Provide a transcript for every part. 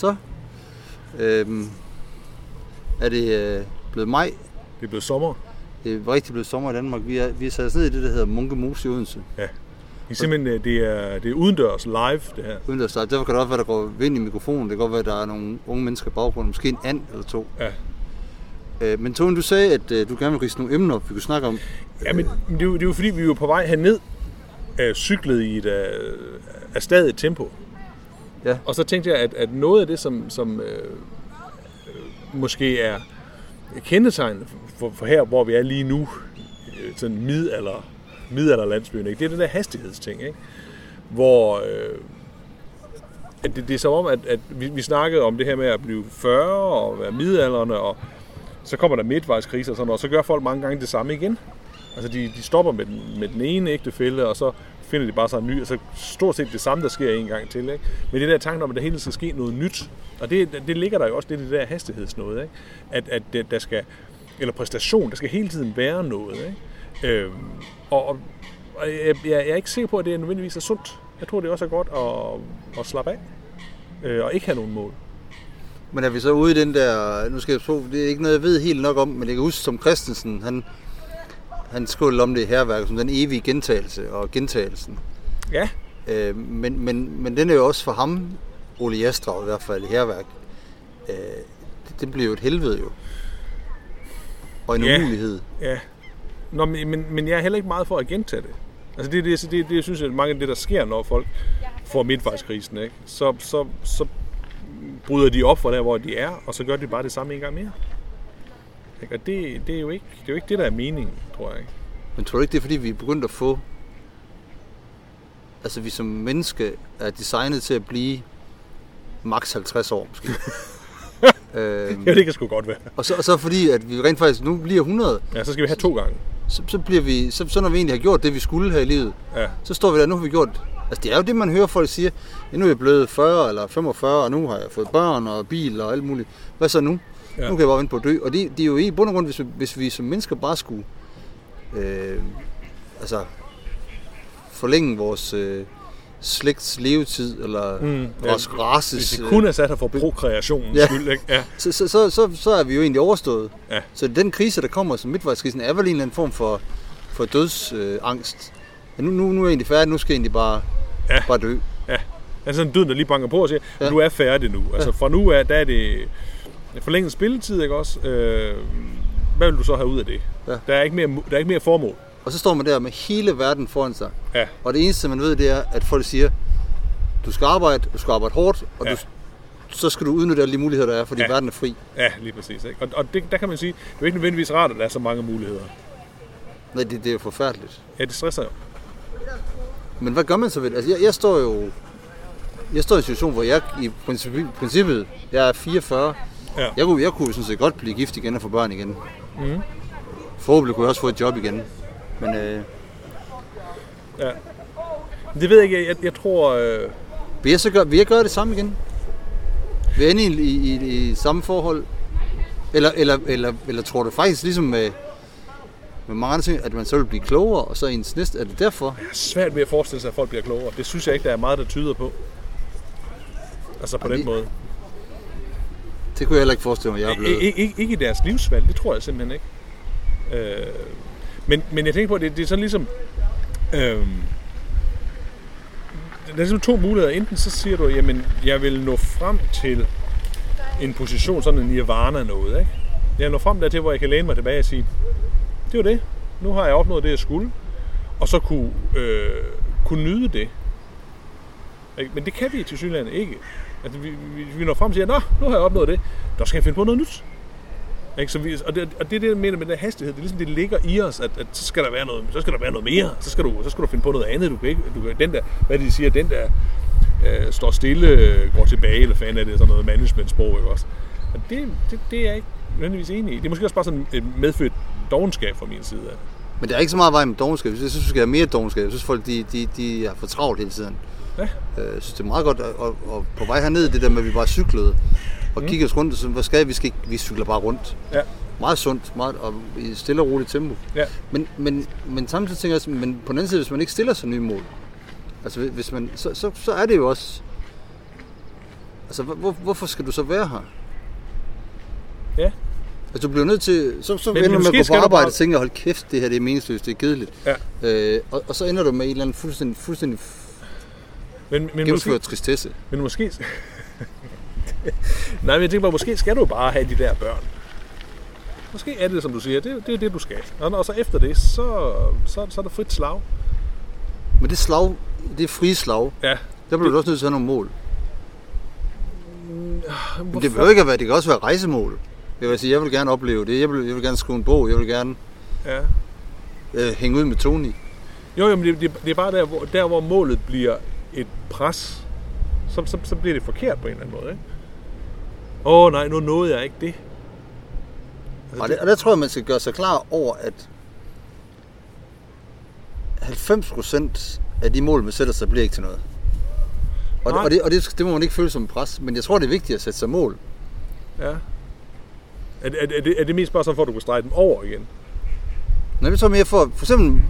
Så øhm, er det øh, blevet maj. Det er blevet sommer. Det er rigtig blevet sommer i Danmark. Vi er, vi er sat os ned i det, der hedder Munke Mose i Odense. Ja. Det er simpelthen øh, det er, det er udendørs live, det her. Udendørs live. Derfor kan det også være, der går vind i mikrofonen. Det kan godt være, at der er nogle unge mennesker i baggrunden. Måske en and eller to. Ja. Øh, men Tone, du sagde, at øh, du gerne vil rise nogle emner op, vi kunne snakke om. Ja, men det er, jo, det er jo fordi, vi jo på vej herned, øh, cyklet i et øh, af stadig tempo. Ja. Og så tænkte jeg, at, at noget af det, som, som øh, øh måske er kendetegn for, for her, hvor vi er lige nu, øh, sådan midalder, midalderlandsbyen, ikke? det er den der hastighedsting, ikke? hvor øh, at det, det er som om, at, at vi, vi snakkede om det her med at blive 40 og være midalderne, og så kommer der midtvejskriser og sådan noget, og så gør folk mange gange det samme igen. Altså de, de stopper med den, med den ene ægtefælde, og så finder de bare sig en ny, altså stort set det samme, der sker en gang til. Ikke? Men det der tanke om, at der hele tiden skal ske noget nyt, og det, det ligger der jo også lidt i det der hastighedsnåde, ikke? At, at der skal, eller præstation, der skal hele tiden være noget. Ikke? Øhm, og, og jeg, jeg, er ikke sikker på, at det nødvendigvis er sundt. Jeg tror, det også er godt at, at slappe af, øh, og ikke have nogen mål. Men er vi så ude i den der, nu skal jeg prøve, det er ikke noget, jeg ved helt nok om, men jeg kan huske, som Christensen, han, han skrev om det herværk, som den evige gentagelse og gentagelsen. Ja. Øh, men, men, men den er jo også for ham, Ole Jastrov i hvert fald herværk, øh, det, bliver jo et helvede jo. Og en Ja. umulighed. Ja. Nå, men, men, jeg er heller ikke meget for at gentage det. Altså det, det, det, det jeg synes jeg, mange af det, der sker, når folk får midtvejskrisen, ikke? Så, så, så bryder de op fra der, hvor de er, og så gør de bare det samme en gang mere. Ikke? Og det, det, er jo ikke, det er jo ikke det, der er meningen, tror jeg ikke. Men tror du ikke, det er fordi, vi er begyndt at få... Altså, vi som menneske er designet til at blive maks 50 år, måske. øhm, Ja, det kan sgu godt være. og, så, og så fordi, at vi rent faktisk nu bliver 100, Ja, så skal vi have to gange. så, så, bliver vi, så, så når vi egentlig har gjort det, vi skulle her i livet, Ja. så står vi der, nu har vi gjort... Altså, det er jo det, man hører folk sige. Ja, nu er jeg blevet 40 eller 45, og nu har jeg fået børn og bil og alt muligt. Hvad så nu? Ja. Ja. Nu kan jeg bare vente på at dø. Og det, det er jo i bund og grund, hvis, vi- hvis vi som mennesker bare skulle øh, altså, forlænge vores øh, slægts levetid, eller Mm, mm, ja. vores races... Hvis vi øh, kun er sat her for prokreationens Ja. skyld, ikke? Ja. så, så, så, så, så er vi jo egentlig overstået. Ja. Så den krise, der kommer som midtvejskrisen, er vel en eller anden form for, for dødsangst. Øh, ja, nu, nu, nu er jeg egentlig færdig, nu skal jeg egentlig bare, Ja. bare dø. Ja, altså sådan døden, der lige banker på og siger, ja. Ja. du er færdig nu. Altså fra nu af, der er det forlænget spilletid, ikke også? Øh, hvad vil du så have ud af det? Ja. Der, er ikke mere, der er ikke mere formål. Og så står man der med hele verden foran sig. Ja, Og det eneste, man ved, det er, at folk siger, du skal arbejde, du skal arbejde hårdt, og Ja. du, så skal du udnytte alle de muligheder, der er, fordi Ja. verden er fri. ja lige præcis. Ikke? Og, og det, der kan man sige, det er ikke nødvendigvis rart, at der er så mange muligheder. Nej, det, det er jo forfærdeligt. Ja, det stresser jo. Men hvad gør man så ved? Altså, jeg, jeg står jo jeg står i en situation, hvor jeg i princippet, princippet jeg er 44. Ja. Jeg kunne, jeg kunne sådan set godt blive gift igen og få børn igen. Mhm. Forhåbentlig kunne jeg også få et job igen. Men øh, ja. Det ved jeg ikke. Jeg, jeg tror... Øh, vil, jeg så gøre, vil jeg gøre det samme igen? Vil jeg ende i, i, i, i samme forhold? Eller, eller, eller, eller tror du faktisk ligesom med, med mange ting, at man så vil blive klogere, og så ens næste, er det derfor? jeg er svært ved at forestille sig, at folk bliver klogere. Det synes jeg ikke, der er meget, der tyder på. Altså på Jamen, den det- måde. Det kunne jeg heller ikke forestille mig, jeg er blevet. Ikke, ikke, ikke i deres livsvalg, det tror jeg simpelthen ikke. Øh, men, men jeg tænker på, at det, det er sådan ligesom... Øh, der er ligesom to muligheder. Enten så siger du, jamen, jeg vil nå frem til en position, sådan en nirvana noget, ikke? Jeg vil nå frem dertil, hvor jeg kan læne mig tilbage og sige, det var det. Nu har jeg opnået det, jeg skulle. Og så kunne, øh, kunne nyde det. Ikke? Men det kan vi til synligheden ikke at vi, vi, vi når frem til, at Nå, nu har jeg opnået det. Der skal jeg finde på noget nyt. Ikke? Så vi, og, det, og det er det, jeg mener med den hastighed. Det er ligesom, det ligger i os, at, at så, skal der være noget, så skal der være noget mere. Så skal du, så skal du finde på noget andet. Du kan ikke, du kan, den der, hvad de siger, den der øh, står stille, øh, går tilbage, eller fanden er det, sådan noget management-sprog, ikke også? Og det, det, det er jeg ikke nødvendigvis enig i. Det er måske også bare sådan et medfødt dogenskab fra min side af. Men der er ikke så meget vej med dogenskab. Jeg synes, vi skal have mere dogenskab. Jeg synes, folk de, de, de er for travlt hele tiden. Ja. Øh, Jeg synes, det er meget godt. Og, og på vej herned, det der med, at vi bare cyklede og mm. kiggede os rundt, og sådan, hvad skal vi? Skal vi cykler bare rundt. Ja. Meget sundt, meget, og i stille og roligt tempo. Ja. Men, men, men samtidig tænker jeg, men på den anden side, hvis man ikke stiller sig nye mål, altså hvis man, så, så, så er det jo også, Altså, hvor, hvor- hvorfor skal du så være her? Ja. Altså, du bliver nødt til... Så, så Men ender du med at gå på arbejde og tænke, hold kæft, det her det er meningsløst, det er kedeligt. Ja. Øh, og, og, så ender du med en eller anden fuldstændig, fuldstændig Men, men, gennemført måske, tristesse. men måske... Nej, men jeg tænker bare, måske skal du bare have de der børn. Måske er det, som du siger, det, det er det, du skal. Og, og så efter det, så, så, så er der frit slag. Men det slag, det er frie slag. Ja. Der bliver du også nødt til at have nogle mål. Hvorfor? Men det behøver ikke at være, det kan også være rejsemål. Jeg vil sige, jeg vil gerne opleve det. Jeg vil, jeg vil gerne skrive en bog. Jeg vil gerne Ja. øh, hænge ud med Tony. Jo, jo, men det, det, det er bare der hvor, der, hvor målet bliver et pres, så, så, så bliver det forkert på en eller anden måde, ikke? Åh oh, nej, nu nåede jeg ikke det. Og, det, og der tror jeg, man skal gøre sig klar over, at 90% af de mål, man sætter sig, bliver ikke til noget. Og, Nej. og, det, og det, det må man ikke føle som pres, men jeg tror, det er vigtigt at sætte sig mål. Ja. Er, er, er, det, er det mest bare sådan, for at du kan strege dem over igen? Når vi tror mere for, for eksempel,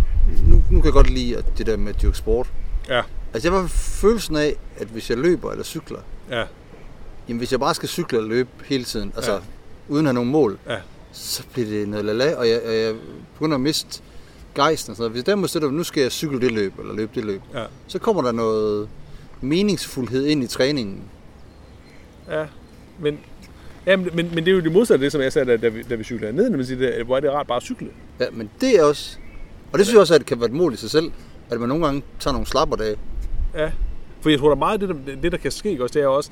nu, nu kan jeg godt lide at det der med at dyrke sport. Ja. Altså jeg har følelsen af, at hvis jeg løber eller cykler, Ja. jamen hvis jeg bare skal cykle og løbe hele tiden, altså Ja. uden at have nogen mål, Ja. så bliver det noget lala, og jeg, og jeg begynder at miste gejsten og sådan noget. Hvis derimod sætter, nu skal jeg cykle det løb, eller løbe det løb, Ja. så kommer der noget meningsfuldhed ind i træningen. Ja. Men, ja, men, men, men det er jo det modsatte af det, som jeg sagde, da, da, vi, da vi cyklede ned, men siger, det, hvor er det rart bare at cykle. Ja, men det er også, og det synes jeg også, at det kan være et mål i sig selv, at man nogle gange tager nogle slapperdage. Ja. For jeg tror, der er meget af det, der, det, der kan ske, også, det er også,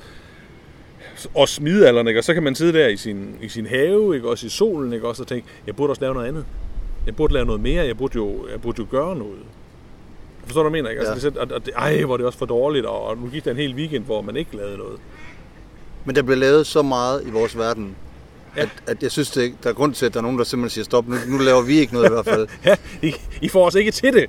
også midalderen, ikke? og så kan man sidde der i sin, i sin have, ikke? også i solen, ikke? også, og tænke, jeg burde også lave noget andet. Jeg burde lave noget mere, jeg burde jo, jeg burde jo gøre noget. Forstår du, hvad jeg mener? Ikke? Altså, Ja. det, er sådan- og, og det, ej, hvor er det også for dårligt, og, og nu gik der en hel weekend, hvor man ikke lavede noget. Men der bliver lavet så meget i vores verden, Ja. at, at jeg synes, det er, der er grund til, at der er nogen, der simpelthen siger, stop, nu, nu laver vi ikke noget i hvert fald. Ja, I, I får os ikke til det.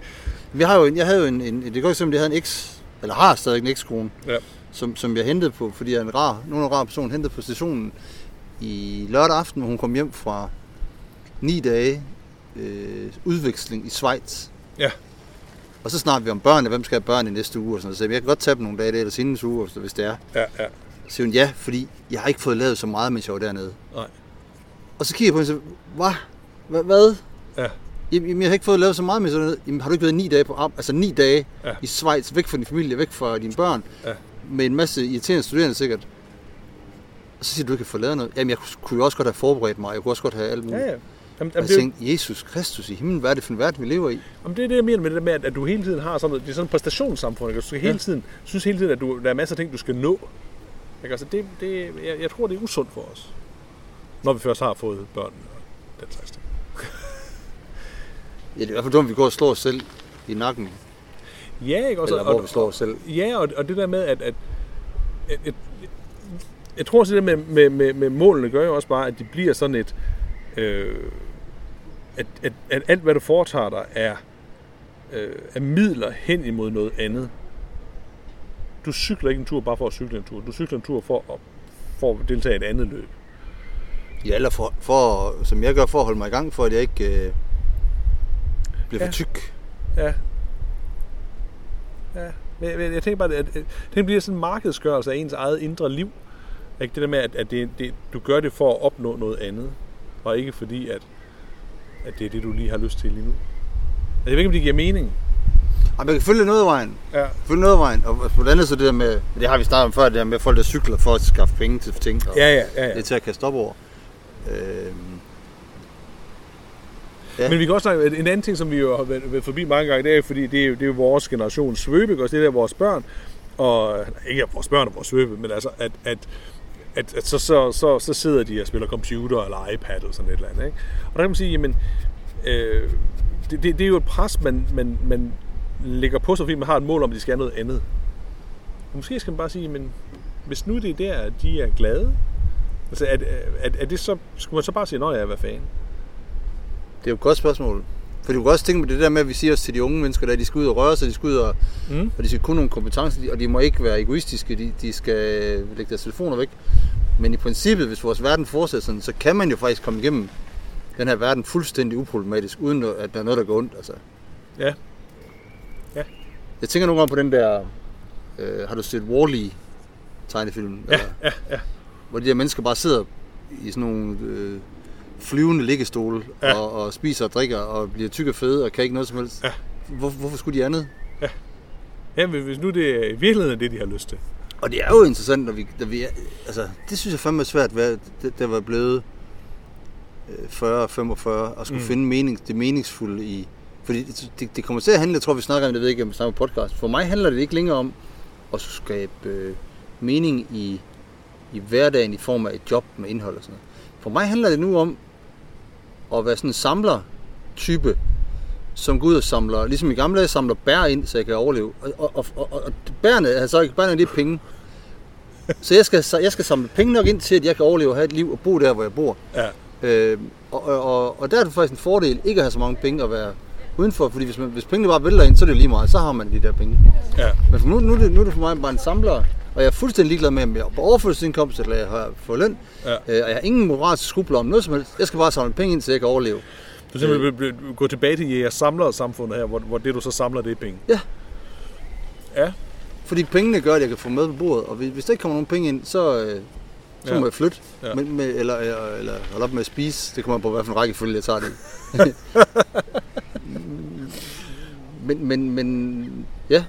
Vi har jo en, jeg havde jo en, en det går simpelthen, jeg havde en eks, eller har stadig en ekskone, Ja. som, som jeg hentede på, fordi jeg er en rar, nogen rar person, hentede på stationen i lørdag aften, hvor hun kom hjem fra ni dage øh, udveksling i Schweiz. Ja. Og så snakker vi om børnene, hvem skal have børn i næste uge, og sådan noget. Så jeg kan godt tage dem nogle dage, er eller seneste uge, hvis det er. Ja, ja. Så siger hun, ja, fordi jeg har ikke fået lavet så meget, mens jeg var dernede. Nej. Og så kigger jeg på hende og siger, hvad? Hva- Hvad? Ja. Jamen, jeg har ikke fået lavet så meget, jeg var dernede. Jamen, har du ikke været ni dage på arbejde? Altså ni dage Ja. i Schweiz, væk fra din familie, væk fra dine børn, Ja. med en masse irriterende studerende sikkert. Og så siger du, du ikke kan få lavet noget. Jamen, jeg kunne jo også godt have forberedt mig. Jeg kunne også godt have alt muligt. Ja, ja. Jamen, jamen, jeg tænkte, Jesus Kristus i himlen, hvad er det for en verden, vi lever i? Jamen, det er det, jeg mener med det med, at, at du hele tiden har sådan noget, det er sådan et præstationssamfund, ikke? Du skal hele Ja. tiden, synes hele tiden, at du, der er masser af ting, du skal nå. Ikke? Altså, det, det, jeg, jeg tror, det er usundt for os, når vi først har fået børn og den slags. Ja, det er i hvert fald dumt, at vi går og slår os selv i nakken. Ja, ikke? Også, Eller hvor vi slår os selv. Ja, og, og det der med, at, at, at, at jeg tror også, det der med, med, med, med målene gør jo også bare, at de bliver sådan et, øh, at, at, at alt, hvad du foretager dig, er, øh, er midler hen imod noget andet. Du cykler ikke en tur bare for at cykle en tur. Du cykler en tur for at, for at deltage i et andet løb. Ja, eller for, for, som jeg gør for at holde mig i gang, for at jeg ikke øh, bliver Ja. for tyk. Ja. Ja. Men jeg, jeg tænker bare, at, at det bliver sådan en markedsgørelse af ens eget indre liv. Ikke? Det der med, at, at det, det, du gør det for at opnå noget andet, og ikke fordi, at, at det er det, du lige har lyst til lige nu. Jeg ved ikke, om det giver mening. Og man kan følge noget af vejen. Ja. Følge noget af vejen. Og på det andet så det der med, det har vi snakket om før, det der med folk, der cykler for at skaffe penge til ting. Og Ja, ja, ja. Det ja. er til at kaste op over. Øhm, Ja. Men vi kan også snakke, en anden ting, som vi jo har været, forbi mange gange, det er fordi det er det er vores generations svøbe, også det der vores børn, og ikke vores børn og vores svøbe, men altså, at, at, at, at så, så, så, så sidder de og spiller computer eller iPad eller sådan et eller andet. Ikke? Og der kan man sige, jamen, øh, det, det, det er jo et pres, man, man, man lægger på sig, fordi man har et mål om, at de skal have noget andet. Og måske skal man bare sige, men hvis nu det er der, at de er glade, altså, at, at, at det så, skulle man så bare sige, nej, ja, hvad fanden? Det er jo et godt spørgsmål. For du kan også tænke på det der med, at vi siger os til de unge mennesker, at de skal ud og røre sig, de skal ud og, Mm. og de skal kunne nogle kompetencer, og de må ikke være egoistiske, de, de skal lægge deres telefoner væk. Men i princippet, hvis vores verden fortsætter sådan, så kan man jo faktisk komme igennem den her verden fuldstændig uproblematisk, uden at der er noget, der går ondt. Altså. Ja. Jeg tænker nogle gange på den der, øh, har du set Wall-E? tegnefilm. Ja, eller, ja, ja. Hvor de der mennesker bare sidder i sådan nogle øh, flyvende liggestole Ja. ja. og, og spiser og drikker og bliver tykke og fede og kan ikke noget som helst. Ja. Hvor, hvorfor skulle de andet? Ja, men hvis nu det er i virkeligheden det, de har lyst til. Og det er jo interessant, når vi, når vi er, altså, det synes jeg fandme er svært, hvad det, det var blevet øh, 40 45 og skulle Mm. finde mening, det meningsfulde i, fordi det, det, det kommer til at handle, jeg tror vi snakker om det, ved ikke, om vi snakker på podcast. For mig handler det ikke længere om at skabe øh, mening i, i hverdagen i form af et job med indhold og sådan noget. For mig handler det nu om at være sådan en samler-type, som går ud og samler, ligesom i gamle dage, samler bær ind, så jeg kan overleve. Og, og, og, og, og bærene, altså ikke bærene, det er penge. Så jeg skal, jeg skal samle penge nok ind til, at jeg kan overleve og have et liv og bo der, hvor jeg bor. Ja. Øh, og, og, og, og der er det faktisk en fordel ikke at have så mange penge at være udenfor, fordi hvis, man, hvis pengene bare vælter ind, så er det jo lige meget, så har man de der penge. Ja. Men nu, nu, er det, nu er det for mig bare en samler, og jeg er fuldstændig ligeglad med, om jeg er på overførselsindkomst, eller jeg har fået løn, Ja. øh, og jeg har ingen moralske skrubler om noget som helst. Jeg skal bare samle penge ind, så jeg kan overleve. Du simpelthen vil gå tilbage til jeres samler samfundet her, hvor, hvor det du så samler, det er penge. Ja. Ja. Fordi pengene gør, at jeg kan få mad på bordet, og hvis, der ikke kommer nogen penge ind, så, øh, så Ja. må jeg flytte. Ja. Men, med, eller, eller, eller holde op med at spise. Det kommer an på, hvad for en rækkefølge jeg tager det. men, men, men, ja.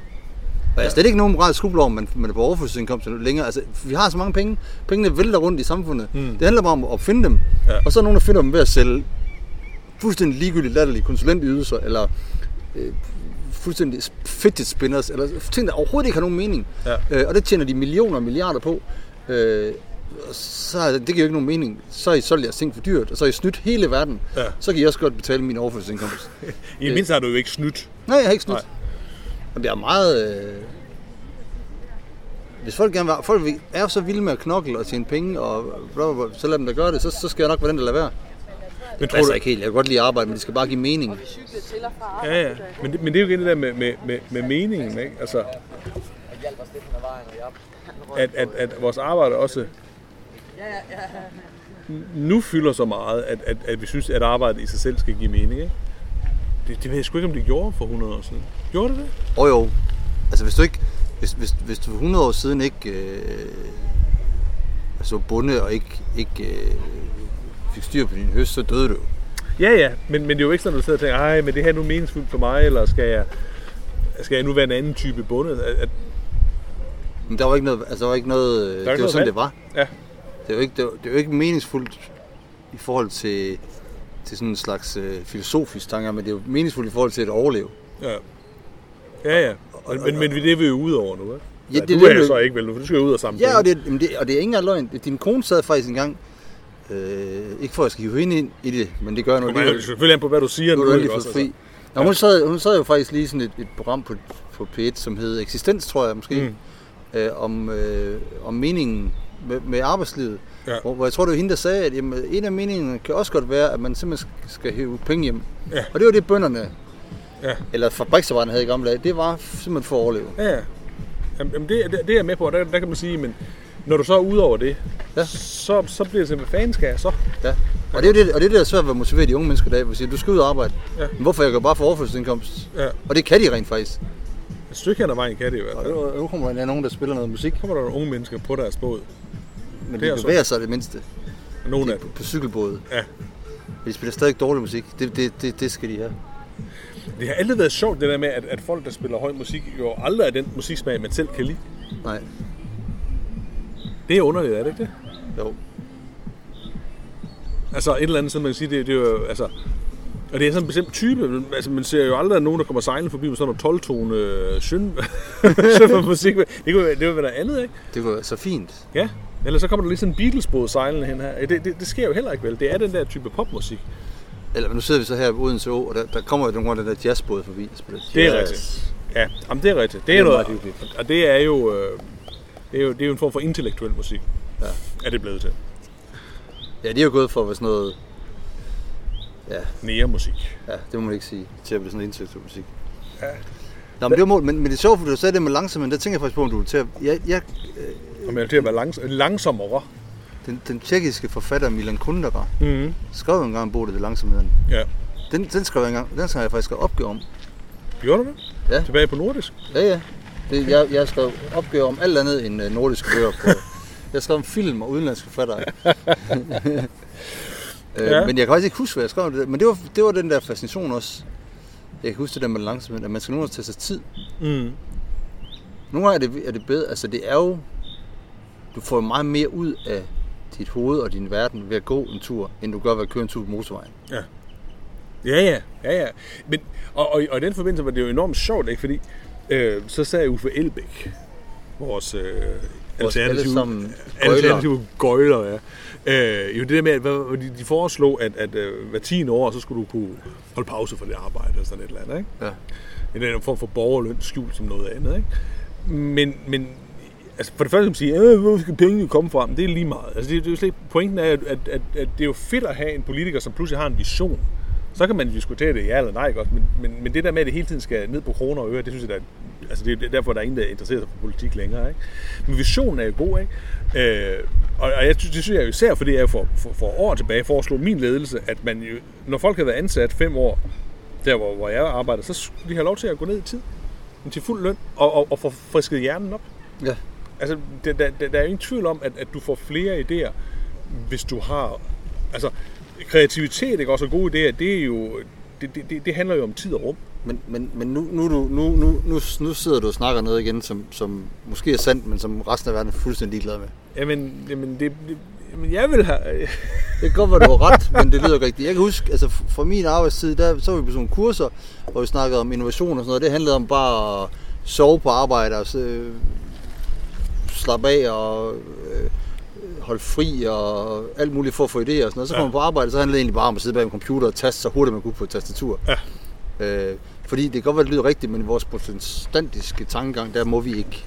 Og jeg har slet ikke nogen moralsk skrubler om, man, man er på overførselsindkomst længere. Altså, vi har så mange penge. Pengene vælter rundt i samfundet. Mm. Det handler bare om at finde dem. Ja. Og så er nogen, der finder dem ved at sælge fuldstændig ligegyldigt latterlige konsulentydelser, eller øh, fuldstændig fidget spinners, eller ting, der overhovedet ikke har nogen mening. Ja. Øh, og det tjener de millioner og milliarder på. Øh, så, det det giver jo ikke nogen mening. Så har I solgt jeres ting for dyrt, og så har I snydt hele verden. Ja. Så kan I også godt betale min overførselsindkomst. I det mindste har du jo ikke snydt. Nej, jeg har ikke snydt. Nej. Og det er meget... Øh... Hvis folk gerne vil, folk er så vilde med at knokle og tjene penge, og bla, bla, bla, så lad dem da gøre det, så, så skal jeg nok være den, der lader være. Men Det passer ikke helt. Jeg kan godt lide at arbejde, men det skal bare give mening. Ja, ja. Men det, men det er jo igen det der med, med, med, med meningen, ikke? Altså, at, at, at vores arbejde også nu fylder så meget, at, at, at vi synes, at arbejdet i sig selv skal give mening, ikke? Det, det ved jeg sgu ikke, om det gjorde for 100 år siden. Gjorde det det? Og jo, altså hvis du ikke, hvis, hvis, hvis du for 100 år siden ikke øh, altså var bonde og ikke, ikke øh, fik styr på din høst, så døde du. Ja, ja, men, men det er jo ikke sådan, at du sidder og tænker, ej, men det her er nu meningsfuldt for mig, eller skal jeg, skal jeg nu være en anden type bonde? At, at, Men der var ikke noget, altså der var ikke noget, øh, ikke det var noget sådan, valg. det var. ja, Det er jo ikke, det er, det er jo ikke meningsfuldt i forhold til, til sådan en slags øh, filosofisk tanker, men det er jo meningsfuldt i forhold til at overleve. ja. Ja, ja. Men, men, men det er vi jo ude over nu, ikke? Ja, Ja, det er du det, er jo vi- så ikke vel for du skal jo ud og samle Ja, og det, det, og det er ikke engang løgn. Din kone sad faktisk en gang, øh, ikke for at jeg skal hive hende ind i det, men det gør jeg nu Kommer jo selvfølgelig an på, hvad du siger Nu nu. er du fri. Nå, hun, sad, hun sad jo faktisk lige sådan et, et program på, på P1, som hed Eksistens, tror jeg måske, mm. øh, om, øh, om meningen med, med arbejdslivet. Ja. Hvor, hvor jeg tror, det var hende, der sagde, at jamen, en af meningerne kan også godt være, at man simpelthen skal hæve penge hjem. Ja. Og det var det, bønderne, Ja. eller fabriksarbejderne havde i gamle dage, det var simpelthen for at overleve. Ja, ja. Jamen, det, det, det er jeg med på, og der, der kan man sige, men når du så er ude over det, ja. Så, så bliver det simpelthen, hvad fanden skal jeg så? Ja. Og det er det, og det, er det der er svært at motivere de unge mennesker i dag, de siger, du skal ud og arbejde. Ja. Men hvorfor? Jeg kan bare få overførselsindkomst. Ja. Og det kan de rent faktisk. Et stykke hen ad vejen kan det i hvert Og fald. nu, nu kommer der nogen, der spiller noget musik, kommer der nogle unge mennesker på deres båd. men Det er de så- bevæger sig det mindste. Og nogle af er på, på cykelbåde. Ja. De spiller stadig dårlig musik. Det, det, det, det skal de have. Det har altid været sjovt, det der med, at, at folk, der spiller høj musik, jo aldrig er den musiksmag, man selv kan lide. Nej, Det er underligt, er det ikke det? jo. Altså et eller andet, så man kan sige, det, det er jo, altså... Og det er sådan en bestemt type. Altså, man ser jo aldrig nogen, der kommer sejlende forbi med sådan noget 12-tone øh, søn, musik. Det kunne, være- det kunne være noget andet, ikke? Det var så fint. Ja. Eller så kommer der lige sådan en Beatles-båd sejlende hen her. Det, det, det, sker jo heller ikke vel. Det er den der type popmusik. Eller nu sidder vi så her på Odense Å, og der, der kommer jo nogle af den der jazzbåd forbi. der spiller Det er jazz. rigtigt. Ja, jamen, det er rigtigt. Det er, Det er noget, meget og det er jo, øh, det er jo, det er jo en form for intellektuel musik. Ja. Er det blevet til. Ja, det er jo gået for være sådan noget... Ja, Nære musik. ja, det må man ikke sige. Til at blive sådan en intellektuel musik. Ja. Nå, men det var mål, men, men det er sjovt, fordi du sagde det med langsomt, men der tænker jeg faktisk på, om du vil til at... Jeg, jeg, Og man er til at være langs, langsommere. den, den tjekkiske forfatter Milan Kundera Mm-hmm. skrev jo engang en bog, der hed Langsomheden. Ja. Den, den skrev jeg engang, den skrev jeg faktisk opgave om. Gjorde du det? Ja. Tilbage på nordisk? Ja, ja. Det, jeg, jeg skrev opgør om alt andet end øh, nordiske bøger. På, jeg skrev om film og udenlandske forfattere. øh, Ja. Men jeg kan faktisk ikke huske, hvad jeg skrev om det. Men det var, det var den der fascination også. Jeg kan huske det der med langsomhed, at man skal nogle gange tage sig tid. Mm. Nogle gange er det, er det bedre. Altså det er jo... Du får meget mere ud af dit hoved og din verden ved at gå en tur, end du gør ved at køre en tur på motorvejen. Ja. Ja, ja, ja, ja. Men, og, og, og i den forbindelse var det jo enormt sjovt, ikke? fordi øh, så sagde Uffe Elbæk, vores øh, Vores alternative, alternative gøjler, ja. Øh, jo det der med, at de, de foreslog, at, at øh, hver 10 år, så skulle du kunne holde pause for det arbejde, eller sådan et eller andet, ikke? Ja. en eller anden form for borgerløn skjult som noget andet. Ikke? Men, men altså for det første kan man sige, øh, hvor skal pengene komme fra? Men det er lige meget. Altså, det, det er jo slet pointen er, at, at, at, at det er jo fedt at have en politiker, som pludselig har en vision. Så kan man diskutere det ja eller nej, også? Men, men, men det der med, at det hele tiden skal ned på kroner og øre, det synes jeg, der, er- altså det er derfor, der er ingen, der interesserer sig for politik længere. Ikke? Men visionen er jo god, ikke? Øh, og, og jeg, det synes jeg jo især, fordi jeg for, for, for år tilbage foreslog min ledelse, at man jo, når folk har været ansat fem år, der hvor, hvor jeg arbejder, så skulle de have lov til at gå ned i tid til fuld løn og, og, og få frisket hjernen op. Ja. Altså, der, der, der er jo ingen tvivl om, at, at du får flere idéer, hvis du har... Altså, kreativitet, ikke også, og gode idéer, det er jo... Det, det, det, det handler jo om tid og rum. Men, men, men nu, nu, nu, nu, nu, nu, sidder du og snakker noget igen, som, som måske er sandt, men som resten af verden er fuldstændig ligeglad med. Jamen, jamen det, det, jamen jeg vil have... Det kan godt være, du har ret, men det lyder ikke rigtigt. Jeg kan huske, altså fra min arbejdstid, der, så var vi på sådan nogle kurser, hvor vi snakkede om innovation og sådan noget. Det handlede om bare at sove på arbejde og så, slappe af og øh, holde fri og alt muligt for at få idéer og sådan noget. Så kom Ja. man på arbejde, så handlede det egentlig bare om at sidde bag en computer og taste så hurtigt man kunne på et tastatur. Ja. Øh, fordi det kan godt være, det lyder rigtigt, men i vores protestantiske tankegang, der må vi ikke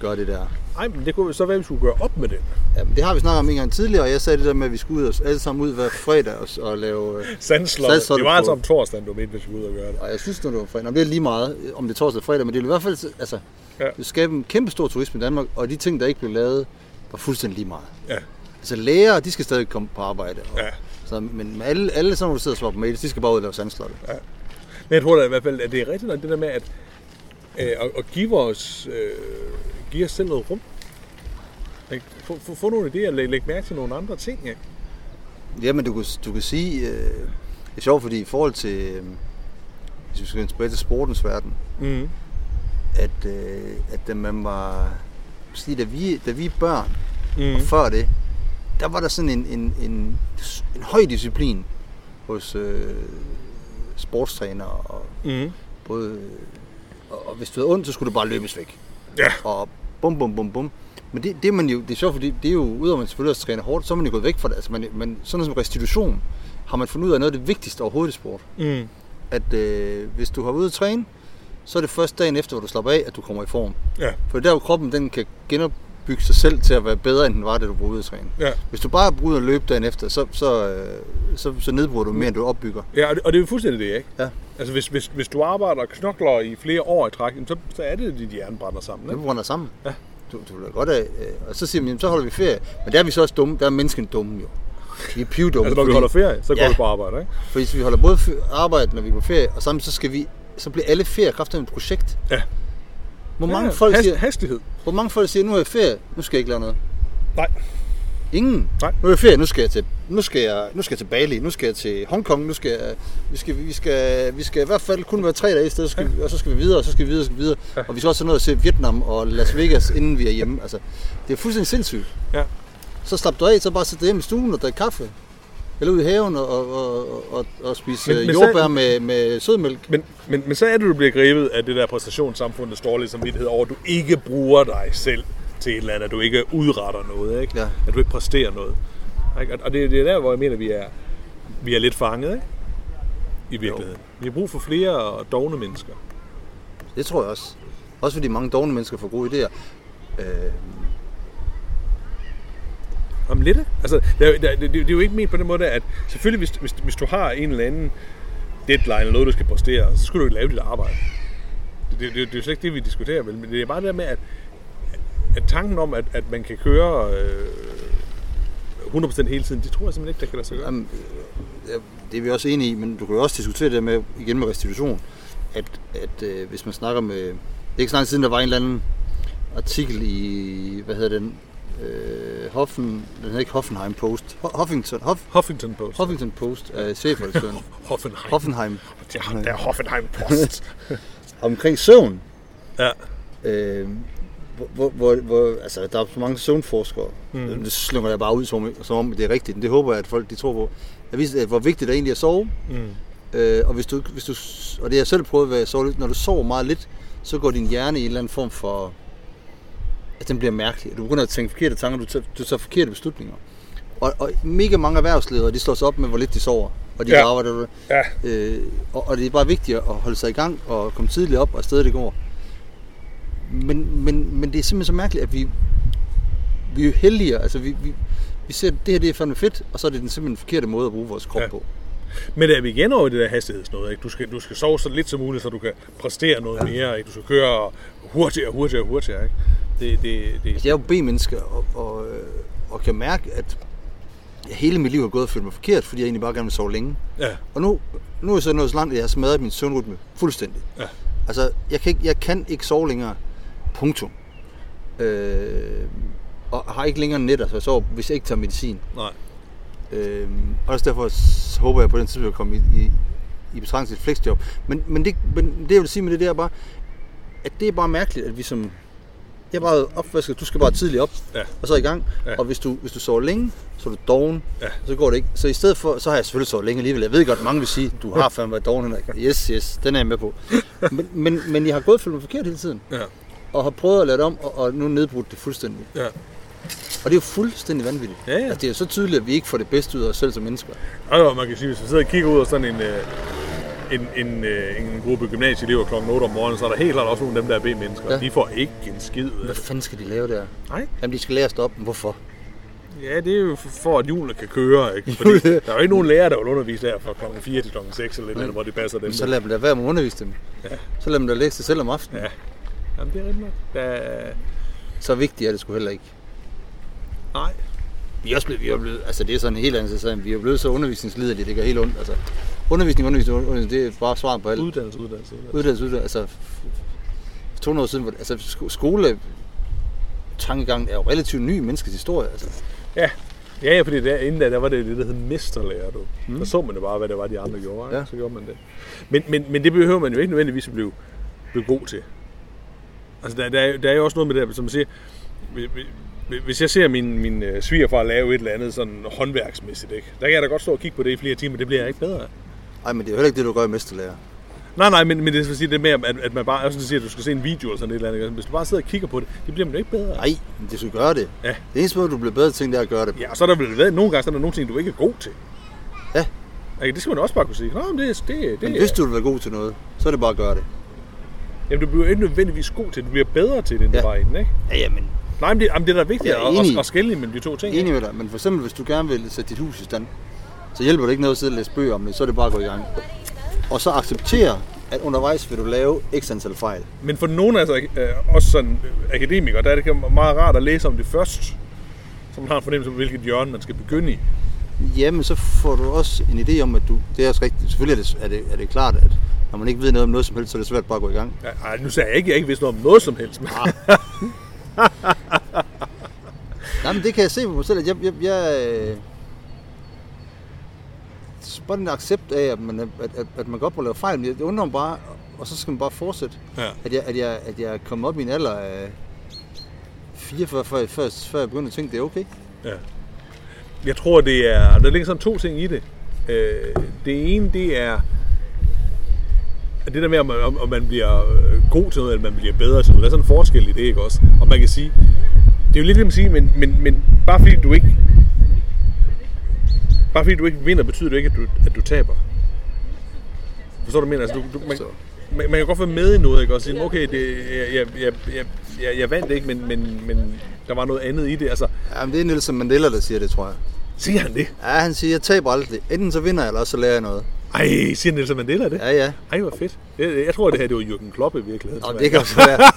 gøre det der. Ej, men det kunne så være, at vi skulle gøre op med det. Ja, men det har vi snakket om en gang tidligere, og jeg sagde det der med, at vi skulle ud og, alle sammen ud hver fredag og, og lave... Øh, Sandslot. Det var på- altså om torsdagen, du mente, vi skulle ud og gøre det. og jeg synes, det var fredag, Nå, det er lige meget, om det er torsdag eller fredag, men det vil i hvert fald altså, Ja. det skabe en kæmpe stor turisme i Danmark, og de ting, der ikke blev lavet, var fuldstændig lige meget. Ja. Altså lærere, de skal stadig komme på arbejde. Og, Ja. så, men alle, alle hvor du sidder og svarer på mails, de skal bare ud og lave sandslottet. Ja. Men jeg tror da i hvert fald, at det er rigtigt nok det der med, at, øh, at, at give, os, øh, give os selv noget rum. Ikke? Få, få, få nogle idéer, lægge, lægge mærke til nogle andre ting. Ikke? Jamen, du kan, du kan sige, øh, det er sjovt, fordi i forhold til, øh, hvis vi skal tilbage til sportens verden, Mm. at, øh, at da man var, sige, da vi, da vi er børn, Mm. og før det, der var der sådan en, en, en, en høj disciplin hos øh, sportstrænere, og Mm. både, og, og hvis du havde ondt, så skulle du bare løbes væk. Ja. Og bum, bum, bum, bum. Men det, det, er man jo, det er sjovt, fordi det er jo, udover at man selvfølgelig også træner hårdt, så er man jo gået væk fra det. Altså man, man, sådan noget som restitution, har man fundet ud af noget af det vigtigste overhovedet i sport. Mm. At øh, hvis du har ude at træne, så er det først dagen efter, hvor du slapper af, at du kommer i form. Ja. For det er der, hvor kroppen den kan genopbygge sig selv til at være bedre, end den var, da du var ude at træne. Ja. Hvis du bare er ude at løbe dagen efter, så, så, øh, så, så nedbruger du mere, end du opbygger. Ja, og det, og det er jo fuldstændig det, ikke? Ja. Altså, hvis, hvis, hvis du arbejder og knokler i flere år i træk, så, så er det, at dit hjerne brænder sammen. Det Ikke? brænder sammen. Ja. Du, du vil godt af. Øh, og så siger man, jamen, så holder vi ferie. Men der er vi så også dumme. Der er mennesken dumme jo. Vi er pivdumme. Altså, når vi holder ferie, så går Ja. du på arbejde, ikke? For hvis vi holder både arbejde, når vi er på ferie, og samtidig så skal vi så bliver alle feriekræfter et projekt. Ja. Hvor mange, ja, folk hast, siger, Hastighed. hvor mange folk siger, nu er jeg ferie, nu skal jeg ikke lave noget. Nej. Ingen. Nej. Nu er jeg ferie, nu skal jeg til, nu skal jeg, nu skal jeg til Bali, nu skal jeg til Hongkong, nu skal jeg, vi skal, vi skal, vi skal i hvert fald kun være tre dage i stedet, så skal vi, og så skal vi videre, og så skal vi videre, og så skal vi videre. Ja. Og vi skal også have noget at se Vietnam og Las Vegas, inden vi er hjemme. Altså, det er fuldstændig sindssygt. Ja. Så slap du af, så bare sætte dig hjem i stuen og drikke kaffe. Eller ud i haven og, og, og, og, spise Men- men, men så- jordbær med, med sødmælk. Men, men, men så er det, du bliver grebet af det der præstationssamfundets dårlige samvittighed over, at du ikke bruger dig selv til et eller andet, at du ikke udretter noget, ikke? Ja. at du ikke præsterer noget. Ikke? Og- det, det er der, hvor jeg mener, vi er, vi er lidt fanget ikke? i virkeligheden. Vi har brug for flere dogne mennesker. Det tror jeg også. Også fordi mange dogne mennesker får gode idéer. Øh, om lidt. Altså, det, det, det, det er jo ikke ment på den måde, at selvfølgelig, hvis, hvis, hvis du har en eller anden deadline eller noget, du skal præstere, så skal du ikke lave dit arbejde. Det, det, det, det er jo slet ikke det, vi diskuterer, vel? men det er bare det der med, at, at tanken om, at, at man kan køre øh, 100% hele tiden, det tror jeg simpelthen ikke, der kan lade sig gøre. Jamen, ja, det er vi også enige i, men du kan jo også diskutere det med, igen med restitution, at, at øh, hvis man snakker med er ikke så lang tid siden, der var en eller anden artikel i, hvad hedder den, øh, Hoffen, den hedder ikke Hoffenheim Post, Huffington, Hoff, Huffington Post. Huffington Post af chefredaktøren. Hoffenheim. Hoffenheim. Ja, der er Hoffenheim Post. Omkring søvn. ja. Øh, hvor, hvor, hvor, altså, der er så mange søvnforskere. Mm. Det slynger jeg bare ud, som, som om det er rigtigt. Men det håber jeg, at folk de tror på. Jeg viser, at hvor vigtigt det egentlig er at sove. Mm. Øh, og, hvis du, hvis du, og det har jeg selv prøvet at sove lidt. Når du sover meget lidt, så går din hjerne i en eller anden form for... At den bliver mærkelig. Du begynder at tænke forkerte tanker, du tager, du tager forkerte beslutninger. Og, og mega mange erhvervsledere, de slår sig op med, hvor lidt de sover. Og de Ja. ja. arbejder Ja. Øh, og, og det er bare vigtigt at holde sig i gang og komme tidligt op og afsted det går. Men, men, men det er simpelthen så mærkeligt, at vi, vi er jo heldigere. Altså vi, vi, vi ser, at det her det er fandme fedt, og så er det den simpelthen forkerte måde at bruge vores krop Ja. ja. på. Men er vi igen over i det der hastighedsnået, ikke? Du skal, du skal sove så lidt som muligt, så du kan præstere noget mere, ikke? Du skal køre hurtigere, hurtigere, hurtigere, ikke? Det, det, det, Altså, jeg er jo B-menneske, og, og, øh, og kan mærke, at jeg hele mit liv har gået og følt mig forkert, fordi jeg egentlig bare gerne vil sove længe. ja, Og nu, nu er jeg så nået så langt, at jeg har smadret min søvnrytme fuldstændig. ja, Altså, jeg kan ikke, jeg kan ikke sove længere. Punktum. Øh, og har ikke længere nætter, så jeg sover, hvis jeg ikke tager medicin. nej. Øh, og også derfor håber jeg på den tid, at komme i, i, i betragtning til et flexjob. Men, men, det, men det, jeg vil sige med det, det er bare, at det er bare mærkeligt, at vi som... Jeg bare opvasket, du skal bare tidligt op, Ja. og så i gang. Ja. Ja. Og hvis du, hvis du sover længe, så er du doven, Ja. så går det ikke. Så i stedet for, så har jeg selvfølgelig sovet længe alligevel. Jeg ved godt, mange vil sige, du har fandme været doven, Henrik. Yes, yes, den er jeg med på. men, men, men jeg har gået og følt mig forkert hele tiden. Ja, Og har prøvet at lade det om, og, og nu nedbrudt det fuldstændig. ja. Og det er jo fuldstændig vanvittigt. Ja, ja. Altså, det er jo så tydeligt, at vi ikke får det bedste ud af os selv som mennesker. Og man kan sige, hvis man sidder og kigger ud af sådan en, øh, en, en, øh, en gruppe gymnasieelever kl. 8 om morgenen, så er der helt klart også nogle af dem, der er B-mennesker. Ja. De får ikke en skid Hvad fanden skal de lave der? Nej. Jamen, de skal lære at stoppe. Men Hvorfor? Ja, det er jo for, at hjulene kan køre, ikke? Fordi der er jo ikke nogen lærer, der vil undervise der fra klokken 4 til klokken 6 eller, eller hvor det passer dem. Men så lad dem da være med at undervise dem. Ja. Så lad dem da læse det selv om aftenen. Ja. Jamen, det er rigtigt nok. Er- Så vigtigt er det sgu heller ikke. Nej. Vi er også blevet, vi er blevet, altså det er sådan en helt anden sag, vi er blevet så undervisningsliderlige, det gør helt ondt. Altså, undervisning, undervisning, undervisning, det er bare svaret på alt. Uddannelse, uddannelse, uddannelse. Uddannelse, uddannelse, altså for 200 år siden, altså sko- skole tankegang er jo relativt ny i menneskets historie. Altså. Ja. Ja, ja, fordi der, inden da, der var det det, der hed mesterlærer, du. Mm. Så så man det bare, hvad det var, de andre gjorde, ikke? Ja. så gjorde man det. Men, men, men det behøver man jo ikke nødvendigvis at blive, blive god til. Altså, der, der, er, der er jo også noget med det, som man siger, hvi- hvi- hvis jeg ser min, min øh, svigerfar lave et eller andet sådan håndværksmæssigt, ikke? der kan jeg da godt stå og kigge på det i flere timer, det bliver jeg ikke bedre af. Ej, men det er jo heller ikke det, du gør i mesterlærer. Nej, nej, men, men det vil sige det med, at, at man bare, også siger, at du skal se en video eller sådan et eller andet. Hvis du bare sidder og kigger på det, det bliver man jo ikke bedre. Nej, men det skal gøre det. Ja. Det eneste måde, du bliver bedre til, det er at gøre det. Ja, og så er der vel været nogle gange, så er der nogle ting, du ikke er god til. Ja. Ikke? Det skal man også bare kunne sige. Nå, men det, det, det, Men hvis du vil være god til noget, så er det bare at gøre det. Jamen, du bliver ikke nødvendigvis god til det. Du bliver bedre til det, end ja. Ja. du var inden, ikke? Ja, ja, men Nej, men det, jamen, det er da vigtigt at, at, at skælde mellem de to ting. enig med dig. Men for eksempel, hvis du gerne vil sætte dit hus i stand, så hjælper det ikke noget at sidde og læse bøger om det, så er det bare at gå i gang. Og så acceptere, at undervejs vil du lave x antal fejl. Men for nogle af os, øh, også sådan øh, akademikere, der er det meget rart at læse om det først. Så man har en fornemmelse af, hvilket hjørne man skal begynde i. Jamen, så får du også en idé om, at du... Det er også rigtigt. Selvfølgelig er det, er det, er det klart, at når man ikke ved noget om noget som helst, så er det svært bare at gå i gang. Ja, ej, nu sagde jeg ikke, at jeg ikke vidste noget om noget som helst. Men, Nej, men det kan jeg se på mig selv, at jeg... jeg, jeg øh, bare den accept af, at man, at, at, at man godt må lave fejl, men det undrer mig bare, og så skal man bare fortsætte. Ja. At, jeg, at, jeg, at jeg kommet op i en alder af 44, før, før, før jeg begyndte at tænke, det er okay. Ja. Jeg tror, det er... Der ligger sådan to ting i det. Øh, det ene, det er... Det der med, om man, om, om man bliver øh, god til noget, eller man bliver bedre til noget. Der er sådan en forskel i det, ikke også? Og man kan sige... Det er jo lidt det, man siger, men, men, men bare fordi du ikke... Bare fordi du ikke vinder, betyder det ikke, at du, at du taber. Forstår du, mener? Altså, du, du, man, man, man kan godt være med i noget, ikke? Og sige, okay, det, jeg, jeg, jeg, jeg, jeg, vandt ikke, men, men, men der var noget andet i det. Altså, Jamen, det er Nelson Mandela, der siger det, tror jeg. siger han det? Ja, han siger, jeg taber aldrig. Enten så vinder jeg, eller også så lærer jeg noget. Ej, siger Nelson Mandela det? Ja, ja. Ej, hvor fedt. Jeg, jeg tror, det her det var Jürgen Klopp i virkeligheden. Nå, det kan også være.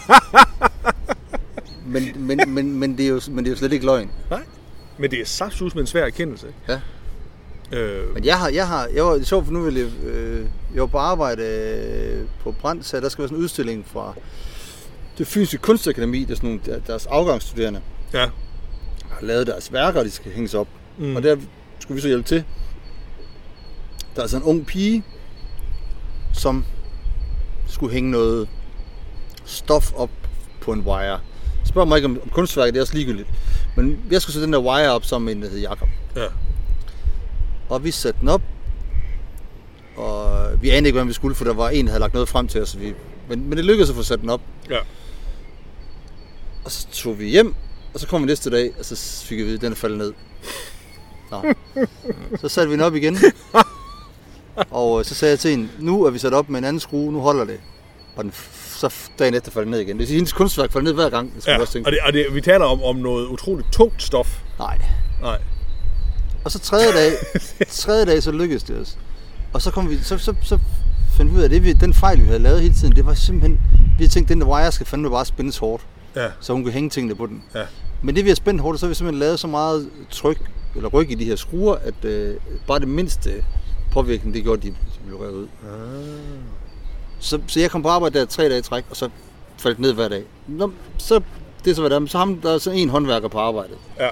men, men, men, men, det er jo, men det er jo slet ikke løgn. Nej, men det er saftsus med en svær erkendelse. Ja. Øh, Men jeg har, jeg har, jeg var, sjovt, for nu vil jeg, øh, jeg var på arbejde øh, på Brand, så der skal være sådan en udstilling fra det fysiske kunstakademi, det er sådan nogle, der- deres afgangsstuderende, Ja. har lavet deres værker, de skal hænges op. Mm. Og der skulle vi så hjælpe til. Der er altså en ung pige, som skulle hænge noget stof op på en wire. Spørg mig ikke om, om kunstværket, det er også ligegyldigt. Men jeg skulle sætte den der wire op med en, der hed Jakob. Ja. Og vi satte den op, og vi anede ikke, hvad vi skulle, for der var en, der havde lagt noget frem til os. Vi, men, men det lykkedes at få sat den op. Ja. Og så tog vi hjem, og så kom vi næste dag, og så fik vi at vide, at den er faldet ned. Nå. Så satte vi den op igen. Og øh, så sagde jeg til hende, nu er vi sat op med en anden skrue, nu holder det. Og den, så dagen efter faldt ned igen. Det vil sige, hendes kunstværk faldt ned hver gang. Det ja. også tænke. Og, det, og det, vi taler om, om noget utroligt tungt stof. Nej. Nej. Og så tredje dag, tredje dag, så lykkedes det os. Og så, kom vi, så, så, så fandt vi ud af, at det, vi, den fejl, vi havde lavet hele tiden, det var simpelthen, vi havde tænkt, at den der wire skal fandme bare spændes hårdt, Ja. så hun kunne hænge tingene på den. Ja. Men det vi har spændt hårdt, så har vi simpelthen lavet så meget tryk, eller ryg i de her skruer, at øh, bare det mindste påvirkning, det gjorde, at de, de blev revet ud. Ah. Så, så jeg kom på arbejde der tre dage i træk, og så faldt ned hver dag. Nå, så, det er så, hvad der er. Så ham, der er så en håndværker på arbejdet. Ja.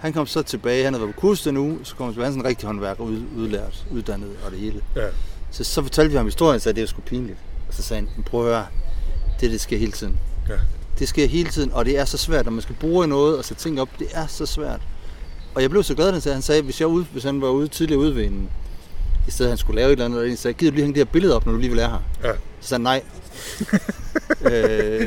Han kom så tilbage, han havde været på kurs den uge, så kom han tilbage, han sådan en rigtig håndværker, ud, udlært, uddannet og det hele. Ja. Så, så fortalte vi ham historien, at det var sgu pinligt. Og så sagde han, "Men prøv at høre, det, det sker hele tiden. Ja. Det sker hele tiden, og det er så svært, når man skal bruge noget og sætte ting op, det er så svært. Og jeg blev så glad, da han sagde, han sagde hvis, jeg ude, hvis han var ude tidligere ude ved en, i stedet han skulle lave et eller andet, og en sagde, gider du lige hænge det her billede op, når du lige vil er her? Ja. Så sagde han, nej. Øh,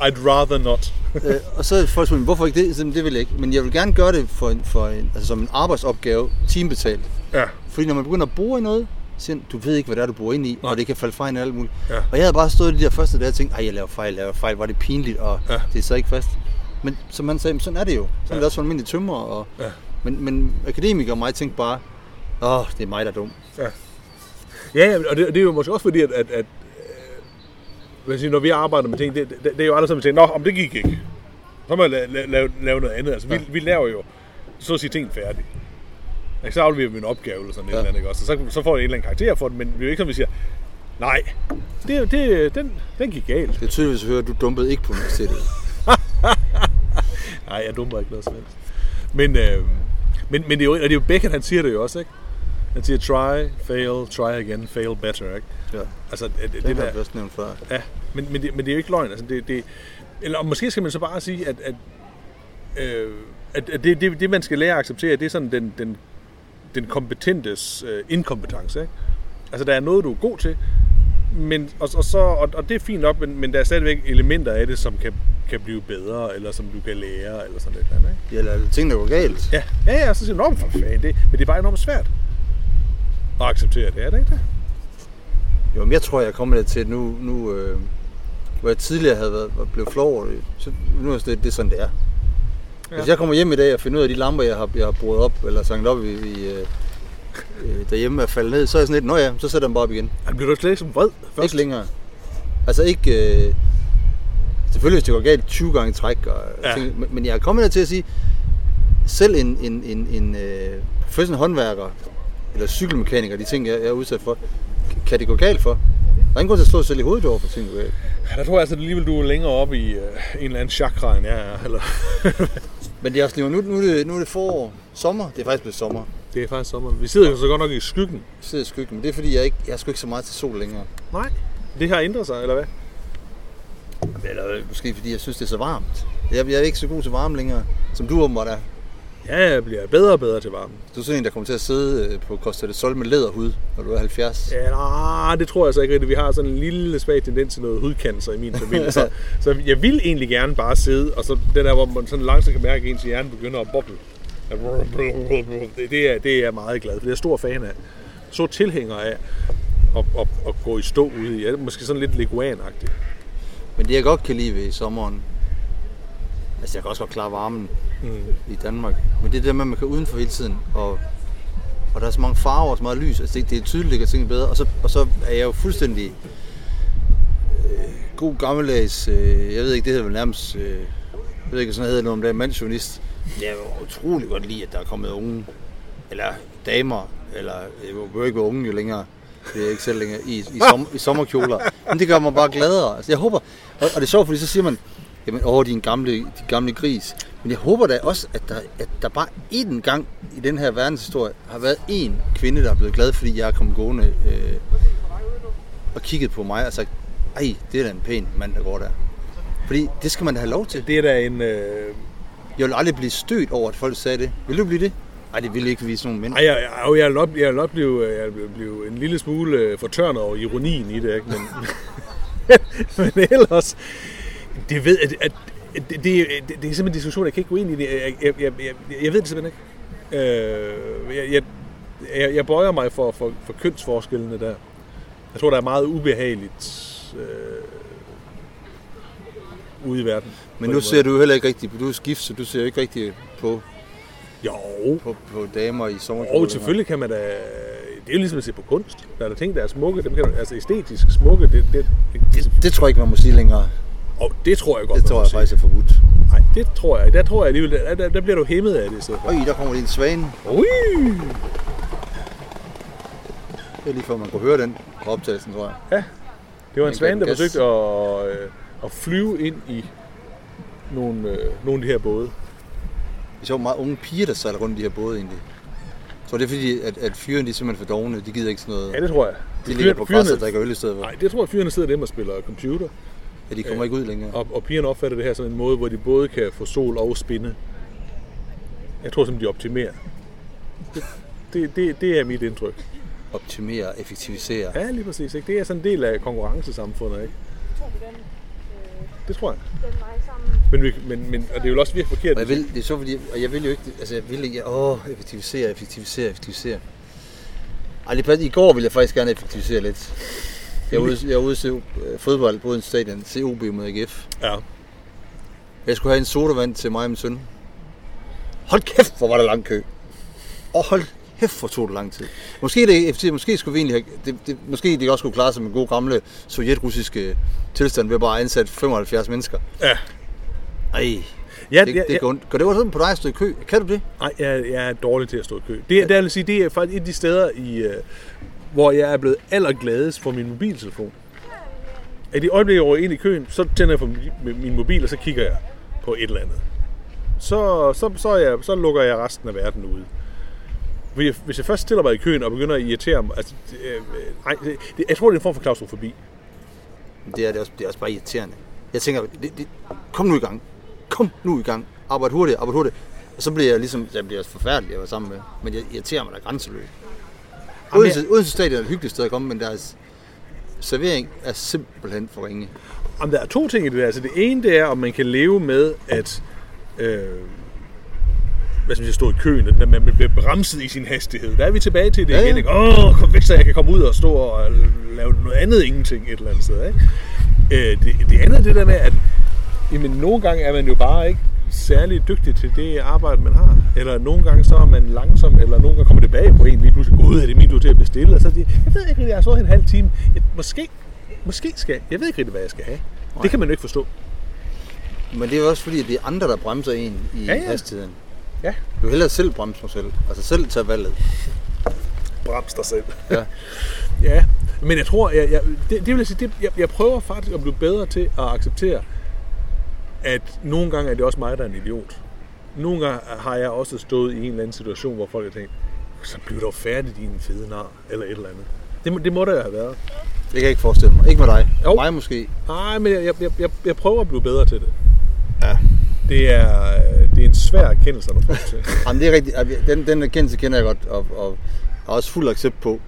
I'd rather not. øh, og så er folk spurgt, hvorfor ikke det? Så, det vil jeg ikke. Men jeg vil gerne gøre det for en, for en, altså som en arbejdsopgave, timebetalt. Ja. Fordi når man begynder at bore i noget, så siger du ved ikke, hvad det er, du bor ind i, Nej. og det kan falde hinanden og alt muligt. Ja. Og jeg havde bare stået de der første dage og tænkt, ej, jeg laver fejl, jeg laver fejl, var det pinligt, og Ja. ja. det er så ikke fast. Men som han sagde, sådan er det jo. Sådan ja. er det også for almindelige tømmer. Og, Ja. men, men akademikere og mig tænkte bare, åh, det er mig, der er dum. Ja, ja og det, det er jo måske også fordi, at, at, at hvad siger, når vi arbejder med ting, det, det, det er jo aldrig sådan, at vi tænker, nå, om det gik ikke. Så må jeg la, la, lave, lave noget andet. Altså, vi, Ja. vi laver jo, så at sige, ting færdigt. Ikke, Så afleverer vi en opgave eller sådan ja. et eller andet, ikke også? Og så, så får vi en eller anden karakter for det, men vi er jo ikke sådan, vi siger, nej, det, det, den, den gik galt. Det er tydeligt at høre, at du dumpede ikke på universitetet. Nej, jeg dummer ikke noget som helst. Men, øh, men, men det er jo, og det er jo Beckett, han siger det jo også, ikke? Han siger, try, fail, try again, fail better, ikke? Ja, Altså, det, det, det har jeg også nævnt før. Ja, men, men, det, men det er jo ikke løgn. Altså, det, det, eller måske skal man så bare sige, at, at, øh, at, at det, det, det, man skal lære at acceptere, det er sådan den, den, den kompetentes øh, inkompetence. Ikke? Altså, der er noget, du er god til, men, og, og, så, og, og det er fint nok, men, men der er stadigvæk elementer af det, som kan, kan blive bedre, eller som du kan lære, eller sådan et eller andet. Ikke? Ja, eller ting, der går galt. Ja, ja, ja, så siger du, "Nå, men for fanden, det, men det er bare enormt svært at acceptere det, er det ikke det? Jo, men jeg tror, jeg kommer til, at nu, nu øh, hvor jeg tidligere havde været, blevet flov over det, så nu er det, det er sådan, det er. Ja. Hvis jeg kommer hjem i dag og finder ud af de lamper, jeg har, jeg har brugt op, eller sanget op i, i øh, øh, derhjemme er faldet ned, så er jeg sådan lidt, nå ja, så sætter jeg dem bare op igen. Han bliver du slet ikke som vred først? Ikke længere. Altså ikke... Øh, selvfølgelig, hvis det går galt 20 gange træk, og, Ja. ting, men, jeg er kommet til at sige, selv en, en, en, en øh, professionel håndværker, eller cykelmekaniker, de ting, jeg, jeg er udsat for, kan det gå galt for? Der er ingen grund til at sig selv i hovedet over for ting, galt. Ja, der tror jeg altså alligevel, du er længere oppe i øh, en eller anden chakra, end jeg er. Eller... Men det er også lige, nu, nu, er det, nu er det forår, sommer, det er faktisk blevet sommer. det er faktisk sommer. Vi sidder jo så godt nok i skyggen. Jeg sidder i skyggen, men det er fordi, jeg, ikke, jeg er sgu ikke så meget til sol længere. Nej. Det har ændret sig, eller hvad? Eller måske fordi, jeg synes, det er så varmt. Jeg, jeg er ikke så god til varme længere, som du åbenbart er. Ja, jeg bliver bedre og bedre til varmen. Du er sådan en, der kommer til at sidde øh, på Costa del Sol med læderhud, når du er 70. Ja, nej, det tror jeg så ikke rigtigt. Vi har sådan en lille svag tendens til noget hudcancer i min familie. Så, så jeg vil egentlig gerne bare sidde, og så det der, hvor man sådan langsomt kan mærke, at ens hjerne begynder at boble. Det, er, det er jeg meget glad for. Det er jeg stor fan af. Så tilhænger af at, at, at gå i stå ude i. Måske sådan lidt leguan-agtig. Men det jeg godt kan lide ved i sommeren, altså jeg kan også godt klare varmen Mm. i Danmark, men det er det med, at man kan udenfor hele tiden, og, og der er så mange farver og så meget lys, altså det, det er tydeligt, det kan tingene bedre, og så, og så er jeg jo fuldstændig øh, god gammeldags, øh, jeg ved ikke, det hedder vel nærmest, øh, jeg ved ikke, sådan hedder noget om det, er mandsjournalist. Jeg vil utrolig godt lide, at der er kommet unge, eller damer, eller jeg behøver ikke være unge jo længere, det er ikke selv længere, i, i, som, i sommerkjoler. Men det gør mig bare gladere. Altså, jeg håber, og, og det er sjovt, fordi så siger man, jamen, åh, din gamle, din gamle gris. Men jeg håber da også, at der, at der bare én gang i den her verdenshistorie har været én kvinde, der er blevet glad, fordi jeg er kommet gående øh, og kigget på mig og sagt, ej, det er da en pæn mand, der går der. Fordi det skal man da have lov til. Det er da en... Øh... Jeg vil aldrig blive stødt over, at folk sagde det. Vil du blive det? Nej, det vil ikke vise nogen mænd. Ej, jeg, jeg, jeg, vil nok, jeg vil nok blive, jeg vil blive en lille smule øh, fortørnet over ironien i det, ikke? Men, men ellers, det ved, at, at det, det, det, det, er simpelthen en diskussion, jeg kan ikke gå ind i det. Jeg, jeg, jeg, jeg, ved det simpelthen ikke. Øh, jeg, jeg, jeg, jeg bøjer mig for, for, for kønsforskellene der. Jeg tror, der er meget ubehageligt øh, ude i verden. Men nu ser du heller ikke rigtigt, du er skift, så du ser ikke rigtigt på, Jo, på, på damer i sommerkjoler. og selvfølgelig kan man da... Det er jo ligesom at se på kunst. Der er der ting, der er smukke. Dem kan du, altså æstetisk smukke, det, det, det, Det, det tror jeg ikke, man må sige længere. Og det tror jeg godt, Det tror jeg faktisk er forbudt. Nej, det tror jeg. Der tror jeg alligevel, der, der, der bliver du hæmmet af det i stedet for. Øj, der kommer lige en svane. Ui! Det er lige før man kunne høre den på optagelsen, tror jeg. Ja, det var en svane, der gas. forsøgte at, øh, at flyve ind i nogle, øh, nogle af de her både. Det er sjovt meget unge piger, der sejler rundt i de her både egentlig. Så det er fordi, at, at fyrene de er simpelthen for dogne. De gider ikke sådan noget. Ja, det tror jeg. de ligger på græsset og drikker øl i stedet for. Nej, det tror jeg, fyrene sidder dem og spiller computer. Ja, de kommer ikke ud længere. Og, og pigerne opfatter det her som en måde, hvor de både kan få sol og spinde. Jeg tror simpelthen, de optimerer. Det, det, det, det er mit indtryk. Optimere, effektivisere. Ja, lige præcis. Ikke? Det er sådan en del af konkurrencesamfundet. Ikke? Det tror jeg. Men, vi, men, men, og det er jo også virkelig forkert. Og jeg vil, det er så fordi, og jeg vil jo ikke, altså jeg vil ikke, åh, effektivisere, effektivisere, effektivisere. Ej, det passer. I går ville jeg faktisk gerne effektivisere lidt. Jeg var ude, jeg var ude se øh, fodbold på en stadion, COB mod AGF. Ja. Jeg skulle have en sodavand til mig og min søn. Hold kæft, hvor var der lang kø. Og hold kæft, hvor tog det lang tid. Måske, det, effektivt, måske skulle vi egentlig have, det, det, måske de også skulle klare sig med god gamle sovjetrussiske tilstand ved bare at ansætte 75 mennesker. Ja. Ej, Ja, det, ja, det ja. går. Går det også sådan på dig at stå i kø? Kan du det? Nej, jeg, jeg er dårlig til at stå i kø. Det, det, jeg vil sige, det er faktisk et af de steder, i, øh, hvor jeg er blevet allergladest for min mobiltelefon. At i øjeblikket, jeg ind i køen, så tænder jeg på min, mobil, og så kigger jeg på et eller andet. Så, så, så, jeg, så lukker jeg resten af verden ude. Hvis jeg, hvis jeg først stiller mig i køen og begynder at irritere mig, altså, øh, nej, det, jeg tror, det er en form for klaustrofobi. Det er, det, også, det er også bare irriterende. Jeg tænker, det, det, kom nu i gang. Kom nu i gang. Arbejd hurtigt, arbejd hurtigt. Og så bliver jeg ligesom, jeg bliver også forfærdelig at være sammen med. Men jeg irriterer mig da grænseløst. Odense, Odense Stadion er et hyggeligt sted at komme, men deres servering er simpelthen for ringe. Jamen, der er to ting i det der. Altså, det ene, det er, om man kan leve med, at øh, hvad skal man stå i køen, at man bliver bremset i sin hastighed. Der er vi tilbage til det ja. igen. Ikke? Åh, kom væk, så jeg kan komme ud og stå og lave noget andet ingenting et eller andet sted. Ikke? Øh, det, det andet er det der med, at jamen, nogle gange er man jo bare ikke særlig dygtig til det arbejde, man har. Eller nogle gange så er man langsom, eller nogle gange kommer det bag på en lige pludselig. Gud, er det min tur til at bestille? Og så er det, jeg ved ikke jeg har her en halv time. Jeg, måske, måske skal jeg. Jeg ved ikke rigtig, hvad jeg skal have. Det kan man jo ikke forstå. Men det er jo også fordi, at det er andre, der bremser en i Ja, ja, hastigheden. Ja. Jeg vil hellere selv bremse mig selv. Altså selv tage valget. Brems dig selv. Ja. Ja, men jeg tror, jeg, jeg, det, det vil jeg sige, det, jeg, jeg prøver faktisk at blive bedre til at acceptere, at nogle gange er det også mig, der er en idiot. Nogle gange har jeg også stået i en eller anden situation, hvor folk har tænkt, så bliver dog færdig, din fede nar, eller et eller andet. Det, må- det må der jo have været. Det kan jeg ikke forestille mig. Ikke med dig. Jo. Mig måske. Nej, men jeg, jeg, jeg, jeg prøver at blive bedre til det. Ja. Det er, øh, det er en svær erkendelse, når folk til. Jamen, det er rigtigt. Den, den erkendelse kender jeg godt, og, og har også fuld accept på,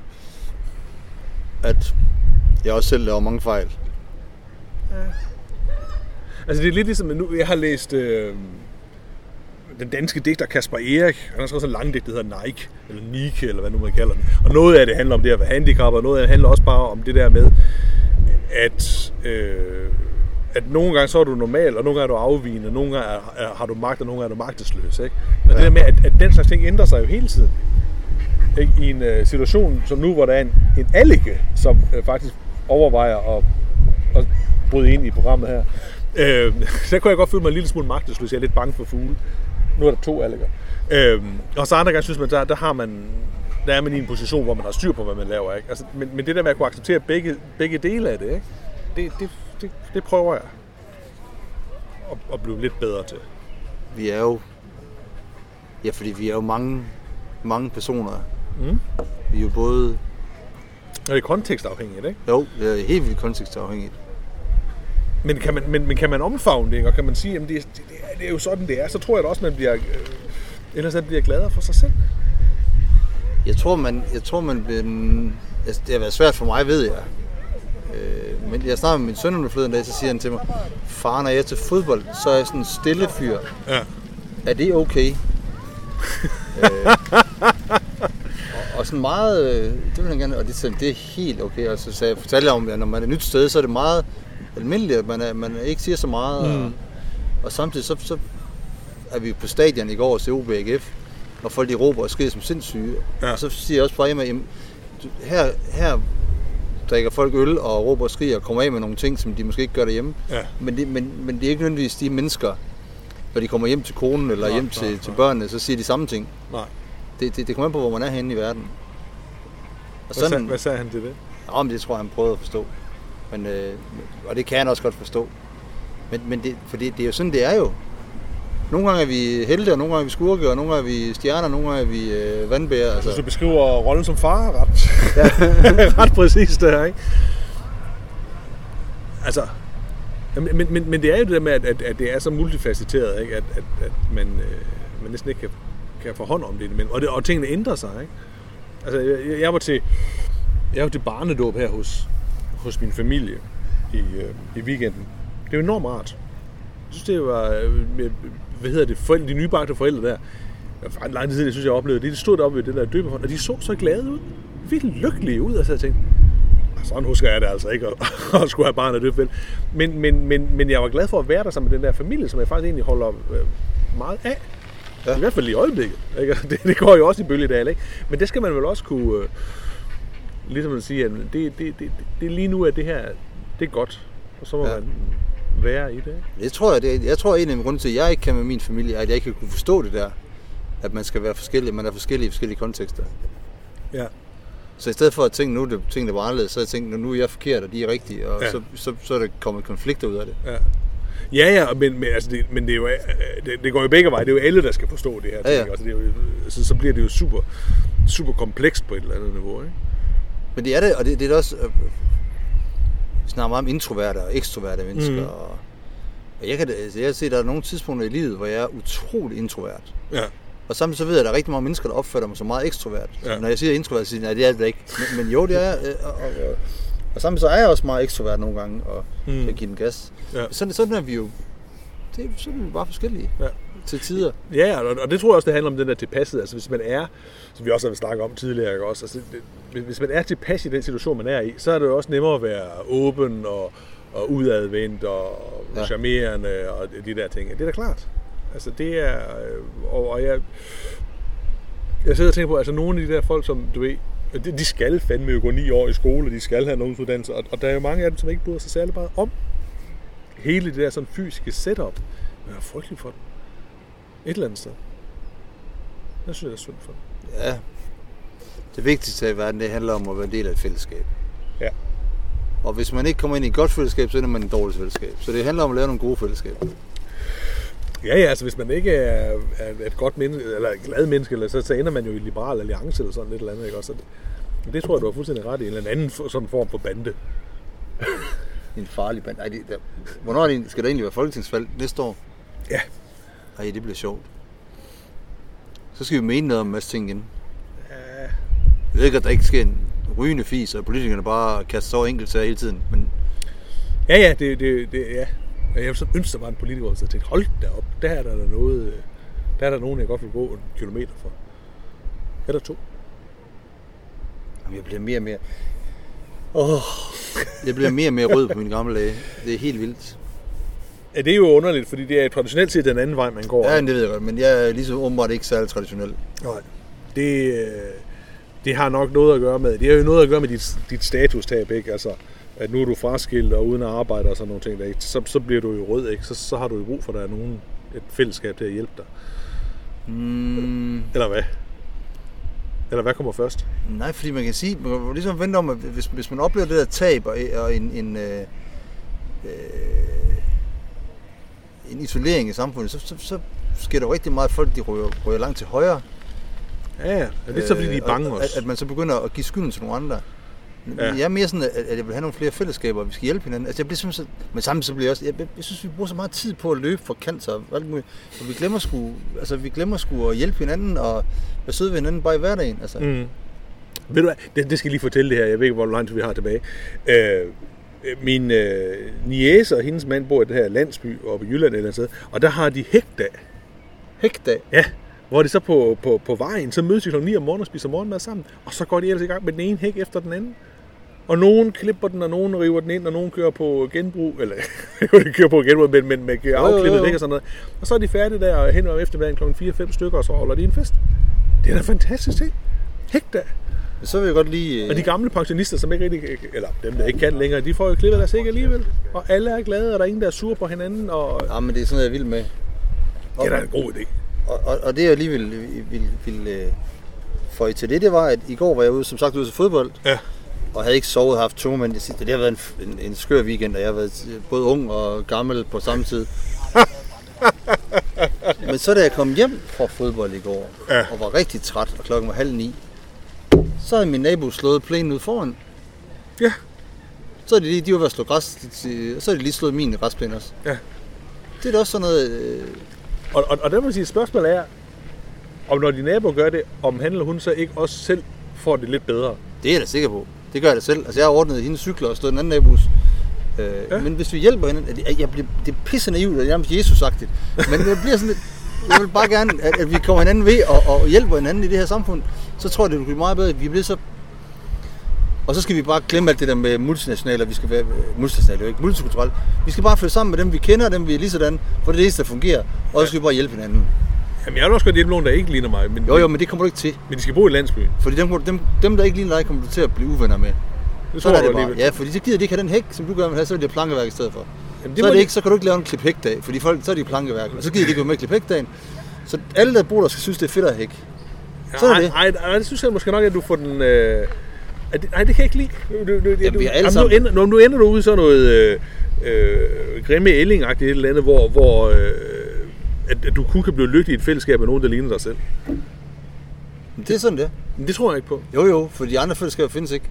at jeg også selv laver mange fejl. Altså det er lidt ligesom, at nu, jeg har læst øh, den danske digter Kasper Erik. Han har skrevet sådan en lang digt, der hedder Nike, eller Nike, eller hvad nu man kalder den. Og noget af det handler om det at være handicap, og noget af det handler også bare om det der med, at, øh, at nogle gange så er du normal, og nogle gange er du afvigende, og nogle gange er, er, har du magt, og nogle gange er du magtesløs. Ikke? Og ja. det der med, at, at den slags ting ændrer sig jo hele tiden. Ikke? I en øh, situation som nu, hvor der er en, en allike, som øh, faktisk overvejer at, at bryde ind i programmet her. Øh, så kunne jeg godt føle mig en lille smule magtesløs. Jeg er lidt bange for fugle. Nu er der to alliker. Øh, og så andre gange synes man, der, der har man der er man i en position, hvor man har styr på, hvad man laver. Ikke? Altså, men, men det der med at kunne acceptere begge, begge dele af det, ikke? Det, det, det, det prøver jeg at, at blive lidt bedre til. Vi er jo... Ja, fordi vi er jo mange, mange personer. Mm. Vi er jo både... Og det er kontekstafhængigt, ikke? Jo, det er helt vildt kontekstafhængigt. Men kan man, men, men kan man omfavne det, ikke? og kan man sige, at det, det, det, er, det er jo sådan, det er, så tror jeg da også, man bliver, øh, ellers man bliver gladere for sig selv. Jeg tror, man, jeg tror, man bliver... Altså, det har været svært for mig, ved jeg. Øh, men jeg snakker med min søn om det forleden dag, så siger han til mig, far, når jeg er til fodbold, så er jeg sådan en stille fyr. Ja. Er det okay? øh, og, og sådan meget, øh, det vil han gerne, og det, det er helt okay. Og så sagde jeg, fortalte jeg om, at når man er et nyt sted, så er det meget almindeligt, at man, er, man ikke siger så meget. Mm. Og, og samtidig så, så er vi på stadion i går til OBGF, og folk de råber og skriger som sindssyge. Ja. Og så siger jeg også jamen, du- her, her drikker folk øl og råber og skriger og kommer af med nogle ting, som de måske ikke gør derhjemme. Ja. Men, det, men, men det er ikke nødvendigvis de mennesker, når de kommer hjem til konen eller Nej, hjem til, nej. til børnene, så siger de samme ting. Nej. Det, det, det kommer an på, hvor man er henne i verden. Og Hvad, sagde, hvad sagde han til det? Ja, men det tror jeg, han prøvede at forstå. Men, øh, og det kan han også godt forstå. Men, men det, for det, det er jo sådan, det er jo. Nogle gange er vi helte, og nogle gange er vi skurke, og nogle gange er vi stjerner, og nogle gange er vi øh, vandbærer. Altså. Altså. Du beskriver rollen som far ret, ja. ret præcis der, ikke? Altså, men, men, men, men det er jo det der med, at, at, at det er så multifacetteret, ikke? At, at, at man, øh, man næsten ikke kan, kan få hånd om det. Men, og, det, og tingene ændrer sig, ikke? Altså, jeg, jeg var til, jeg var til barnedåb her hos, hos min familie i, øh, i weekenden. Det er jo enormt rart. Jeg synes, det var, øh, hvad hedder det, forældre, de nybagte forældre der. Var en lang tid jeg synes, jeg oplevede det. De stod deroppe ved det der døbehånd, og de så så glade ud. Vildt lykkelige ud, og så jeg tænkte, "Ah, sådan husker jeg det altså ikke, at, at skulle have barnet døbt vel. Men, men, men, men jeg var glad for at være der sammen med den der familie, som jeg faktisk egentlig holder øh, meget af. Ja. Ja. I hvert fald i øjeblikket. Ikke? Det, det går jo også i bølgedal, ikke? Men det skal man vel også kunne, øh, ligesom at sige, at det, det, det, det, lige nu er det her, det er godt. Og så må Ja. man være i det. Jeg tror, at det, jeg tror, at en af de grunde til, at jeg ikke kan med min familie, er, at jeg ikke kan kunne forstå det der. At man skal være forskellig, man er forskellig i forskellige kontekster. Ja. Så i stedet for at tænke, nu det ting, der var anderledes, så har jeg tænkt, nu er jeg forkert, og de er rigtige, og ja. Så, så, så er der kommet konflikter ud af det. Ja. Ja, ja, men, men, altså det, men det, er jo, øh, det, det går jo begge veje. Det er jo alle, der skal forstå det her. Ja, ja. Altså, det er jo, så, så bliver det jo super, super komplekst på et eller andet niveau. Ikke? Men det er det, og det, det er det også... Øh, vi snakker meget om introverte og ekstroverte mennesker, mm. og, og jeg kan, altså, jeg se, at der er nogle tidspunkter i livet, hvor jeg er utrolig introvert. Ja. Og samtidig så ved jeg, at der er rigtig mange mennesker, der opfatter mig som meget ekstrovert. Ja. Når jeg siger introvert, så siger de, nej, det er det ikke. Men, men jo, det er jeg. øh, Og, og, og, samtidig så er jeg også meget ekstrovert nogle gange, og Mm. mm. jeg giver den gas. Ja. Sådan, sådan er vi jo... Det, sådan er vi bare forskellige Ja. Til tider. Ja, og det tror jeg også, det handler om den der tilpasset. Altså hvis man er, som vi også har snakket om tidligere, ikke også? Altså, det, hvis man er tilpas i den situation, man er i, så er det jo også nemmere at være åben og, og udadvendt og ja. Charmerende og de der ting. Det er da klart. Altså det er, øh, og, og jeg, jeg sidder og tænker på, altså nogle af de der folk, som du ved, de, skal fandme jo gå ni år i skole, og de skal have en ungdomsuddannelse, og, og der er jo mange af dem, som ikke bryder sig særlig meget om hele det der sådan fysiske setup. Jeg er frygtelig for dem. Et eller andet sted. Jeg synes, det er synd for. Ja. Det vigtigste i verden, det handler om at være en del af et fællesskab. Ja. Og hvis man ikke kommer ind i et godt fællesskab, så ender man i et dårligt fællesskab. Så det handler om at lave nogle gode fællesskaber. Ja, ja, altså hvis man ikke er, er et godt menneske, eller et glad menneske, eller så, så ender man jo i liberal alliance eller sådan et eller andet, ikke også? Så det, det tror jeg, du har fuldstændig ret i. En eller anden sådan form for bande. En farlig band. Ej, det, der, hvornår er det, egentlig- skal der egentlig være folketingsvalg næste år? Ja. Ej, det bliver sjovt. Så skal vi mene noget om masse ting igen. Ja, Jeg ved ikke, at der ikke sker en rygende fis, og politikerne bare kaster sig over enkeltsager hele tiden. Men ja, ja det, det, det ja. Jeg ville så ønske, der var en politiker, der tænkte, hold da op, der er der noget, der er der nogen, jeg godt vil gå en kilometer for. Eller to. jamen, jeg bliver mere og mere... Åh, jeg bliver mere og mere rød på min gamle dage. Det er helt vildt. Ja, det er jo underligt, fordi det er traditionelt set den anden vej, man går. Ja, det ved jeg godt, men jeg er ligesom åbenbart ikke særlig traditionel. Nej. Det, øh, det har nok noget at gøre med, det har jo noget at gøre med dit, dit statustab, ikke? Altså, at nu er du fraskilt og uden at arbejde og sådan nogle ting, der, ikke? Så, så bliver du jo rød, ikke? Så, så har du jo brug for, at der er nogen, et fællesskab til at hjælpe dig. Mm, Eller hvad? Eller hvad kommer først? Nej, fordi man kan sige, man kan ligesom vente om, at hvis, hvis man oplever det der tab og, og en, en, øh, øh, en isolering i samfundet, så, så, så sker der jo rigtig meget, at folk de ryger, ryger langt til højre. Ja, ja. Er det så, fordi de er Øh, bange og, også? At, at man så begynder at give skylden til nogle andre. Ja. Jeg er mere sådan, at, at jeg vil have nogle flere fællesskaber, og vi skal hjælpe hinanden. Altså, jeg bliver simpelthen så, men samtidig så bliver jeg også, jeg, jeg, jeg, synes, vi bruger så meget tid på at løbe for cancer og alt muligt, og vi glemmer sgu, altså, vi glemmer sgu at hjælpe hinanden og være søde ved hinanden bare i hverdagen. Altså. Mm. Ved du hvad, det, det skal jeg lige fortælle det her, jeg ved ikke, hvor lang tid vi har tilbage. Øh, min øh, niece og hendes mand bor i det her landsby oppe i Jylland eller andet sted, og der har de hægdag. Hægdag. Ja, hvor de så på, på, på vejen, så mødes de kl. 9 om morgenen og spiser morgenmad sammen, og så går de ellers i gang med den ene hæk efter den anden. Og nogen klipper den, og nogen river den ind, og nogen kører på genbrug, eller de kører på genbrug, men, men med afklippet dæk og sådan noget. Og så er de færdige der, og hen om eftermiddagen kl. 4-5 stykker, og så holder de en fest. Det er da en fantastisk ting. Hægdag. Så vil jeg godt lige... Og de gamle pensionister, som ikke rigtig, eller dem, der ikke kan længere, de får jo klippet deres hæk alligevel. Og alle er glade, og der er ingen, der er sur på hinanden, og Ja, men det er sådan noget, jeg vil med. det Og, er da en god idé. og, og, og det jeg lige vil, vil, vil, vil øh, føje til det, det var, at i går var jeg ude, som sagt ude til fodbold, Ja. og havde ikke sovet og haft tungmænd det sidste. Det har været en, en, en skør weekend, og jeg har været øh, både ung og gammel på samme tid. Men så da jeg kom hjem fra fodbold i går, Ja. og var rigtig træt, og klokken var halv ni, så havde min nabo slået plænen ud foran. Ja. Så er de lige, de var ved at slå græs, til- så har de lige slået min græsplæne også. Ja. Det er da også sådan noget, øh, Og, og, og der må jeg sige, spørgsmålet er, om når de naboer gør det, om han eller hun så ikke også selv får det lidt bedre. Det er jeg da sikker på. Det gør jeg da selv. Altså, jeg har ordnet hendes cykler og stået en anden nabos. Øh, Ja. Men hvis vi hjælper hinanden, jeg, jeg bliver, det er pisse naivt, og det er nærmest Jesus-agtigt. Men jeg bliver sådan lidt, jeg vil bare gerne, at, at vi kommer hinanden ved og, og hjælper hinanden i det her samfund. Så tror jeg, det vil blive meget bedre. Vi bliver så... Og så skal vi bare glemme alt det der med multinationale, og vi skal være multinationale, ikke multikulturelle. Vi skal bare følge sammen med dem, vi kender, dem vi er lige sådan, for det er det eneste, der fungerer. Og så skal vi bare hjælpe hinanden. Jamen, jeg vil også godt hjælpe nogen, der ikke ligner mig, men, Jo, jo, men det kommer du ikke til. men de skal bo i landsbyen. Fordi dem, dem, dem der ikke ligner dig, kommer du til at blive uvenner med. Det Så tror er jeg det bare. alligevel. Ja, fordi så gider de ikke have den hæk, som du gerne vil have, så vil de have plankeværk i stedet for. Jamen, så, må er det de- ikke, så kan du ikke lave en klip hækdag, fordi folk, så er de plankeværk, og så gider de ikke være med i klip hækdagen. Så alle, der bor der, skal synes, det er fedt at hæk. Så er det. Ej, ej, ej, det synes jeg måske nok, at du får den... Øh, det, nej, det kan jeg ikke lide. Du, du, du, Jamen, vi er alle jamen, sammen- Nu ender, nu, ender du ude i sådan noget øh, øh, grimme elling et eller andet, hvor, hvor øh, at, at du kun kan blive lykkelig i et fællesskab med nogen, der ligner dig selv. Det er sådan det. Men det tror jeg ikke på. Jo, jo, for de andre fællesskaber findes ikke.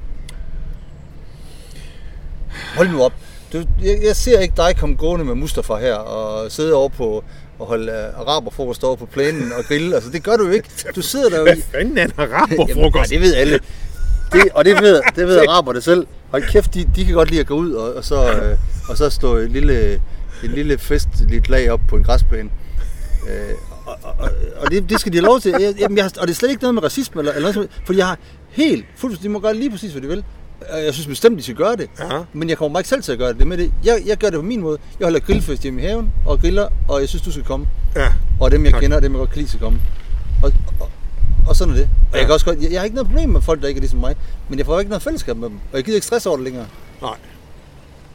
Hold nu op. Du, jeg, jeg ser ikke dig komme gående med Mustafa her og sidde over på og holde uh, araberfrokost over på plænen og grille. Altså, det gør du jo ikke. Du sidder der jo Hvad i... fanden er en Jamen, araberfrokost? nej, det ved alle. Det, og det ved, det ved araberne selv. Hold kæft, de, de kan godt lide at gå ud og, og, så, øh, og så slå en lille, en lille festligt lag op på en græsplæne. Øh, og, og, og det, det, skal de have lov til. Jeg, jamen, jeg, og det er slet ikke noget med racisme, eller, eller noget, fordi jeg har helt fuldstændig, de må gøre lige præcis, hvad de vil. Jeg synes bestemt, de skal gøre det. Ja. Men jeg kommer bare ikke selv til at gøre det. det med det. Jeg, jeg gør det på min måde. Jeg holder grillfest hjemme i haven og griller, og jeg synes, du skal komme. Ja. Og dem, jeg Tak. kender, og dem, jeg godt kan lide, skal komme. Og, og, og sådan er det. Og Ja. jeg, kan også godt, jeg, jeg har ikke noget problem med folk, der ikke er ligesom mig. Men jeg får ikke noget fællesskab med dem. Og jeg gider ikke stress over det længere. Nej.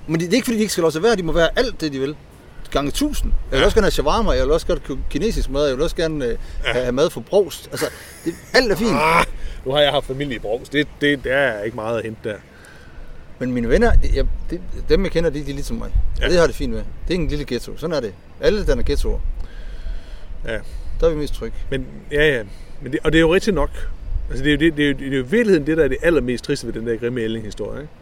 Men det, det er ikke, fordi de ikke skal lov til at være. De må være alt det, de vil. Gange tusind. Jeg vil Ja. også gerne have shawarma. Jeg vil også gerne have kinesisk mad. Jeg vil også gerne øh, have, have mad fra brost. Altså, det, alt er fint. Ah, nu har jeg haft familie i Brovs. Det, det, der er ikke meget at hente der. Men mine venner, jeg, det, dem jeg kender, de, de er ligesom mig. Ja. Det har det fint med. Det er en lille ghetto. Sådan er det. Alle, der er ghettoer, Ja. der er vi mest trygge. Men, ja, ja. Men det, og det er jo rigtigt nok. Altså, det er jo, det, det, er jo, det er jo virkeligheden det, der er det allermest triste ved den der grimme Elling-historie. Ikke?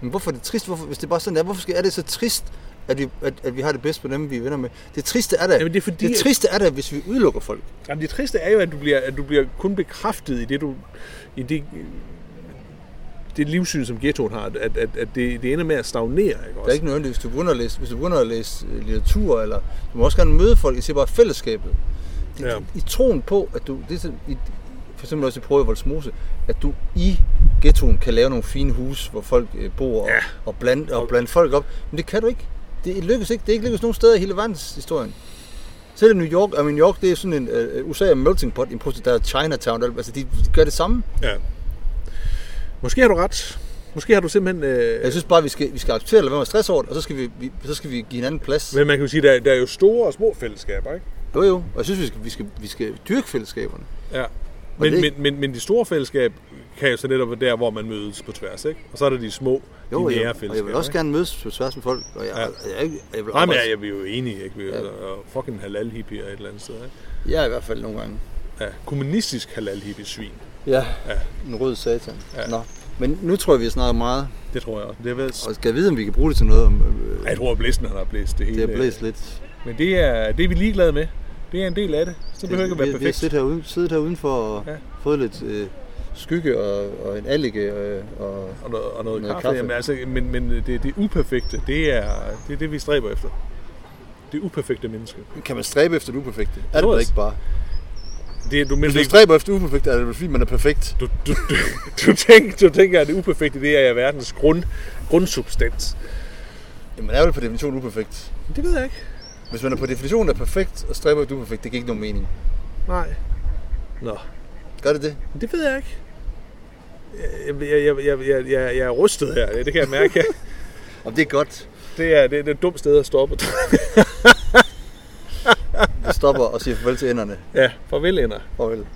Men hvorfor er det trist? Hvorfor, hvis det bare sådan er, hvorfor skal, er det så trist, at vi, at, at vi har det bedst med dem, vi er venner med? Det triste er da, Jamen, det er fordi, det triste er da, hvis vi udelukker folk. Jamen, det triste er jo, at du bliver, at du bliver kun bekræftet i det, du, i det, det livssyn, som ghettoen har, at, at, at det, det ender med at stagnere. Ikke også? er ikke noget, hvis du begynder at læse, hvis du begynder at læse øh, litteratur, eller du må også gerne møde folk, jeg siger bare fællesskabet. Det, Ja. I troen på, at du, det er i, for eksempel også i Prøve i Voldsmose, at du i ghettoen kan lave nogle fine huse, hvor folk øh, bor og, Ja. og, blande, og blande folk op. Men det kan du ikke. Det lykkes ikke. Det er ikke lykkes nogen steder i hele verdenshistorien. Selv i New York, og New York, det er sådan en, uh, USA er melting pot, en der er Chinatown, altså de, de gør det samme. Ja. Måske har du ret. Måske har du simpelthen... Øh, Jeg synes bare, vi skal, vi skal acceptere at lade være med at stresse over det, og så skal vi, vi, så skal vi give hinanden plads. men man kan jo sige, der, der er jo store og små fællesskaber, ikke? Jo jo, og jeg synes, vi skal, vi skal, vi skal dyrke fællesskaberne. Ja. Men, det- men, men, men de store fællesskab kan jo så netop være der, hvor man mødes på tværs, ikke? Og så er der de små, Jo, de nære og fællesskaber. jeg vil også ikke? gerne mødes på tværs med folk. Og jeg, Ja. ja. jeg, jeg, jeg, vil Nej, men jeg, jeg er jo enige, ikke? Vi, Ja. ja. fucking halal-hippier et eller andet sted, ikke? jeg er i hvert fald nogle gange. Ja, kommunistisk halal-hippie-svin. Ja, Ja. en rød satan. Ja. Nå. Men nu tror jeg, vi har snakket meget, Det tror jeg også. Det er vel... og skal jeg vide, om vi kan bruge det til noget. Om, øh, Jeg tror, at blæsten han har blæst det hele. det er blæst lidt. Men det er, det er vi ligeglade med. Det er en del af det. Så behøver det ikke at vi, være vi har perfekt. siddet herude, siddet herude udenfor og Ja. fået lidt øh, skygge og, og en allike. Øh, og, Og noget, og noget, Noget kaffe. kaffe. Jamen, altså, men, men det, det uperfekte, det er, det er det, vi stræber efter. Det uperfekte menneske. kan man stræbe efter det uperfekte? Er det jeg. ikke bare? Det, du, Hvis du det, stræber efter det uperfekte, er det fordi, man er perfekt? du, du, du, du, tænker, du tænker, at det uperfekte, det er verdens grund, grundsubstans. Jamen, man er vel på definition uperfekt. Det ved jeg ikke. Hvis man er på definition af perfekt og stræber efter uperfekt, det giver ikke nogen mening. Nej. Nå, Gør det det? det ved jeg ikke. Jeg, jeg, jeg, jeg, jeg, jeg, jeg er rystet her, det kan jeg mærke. Om det er godt. Det er, det er et dumt sted at stoppe. Det stopper og siger farvel til enderne. ja, farvel ender. Farvel.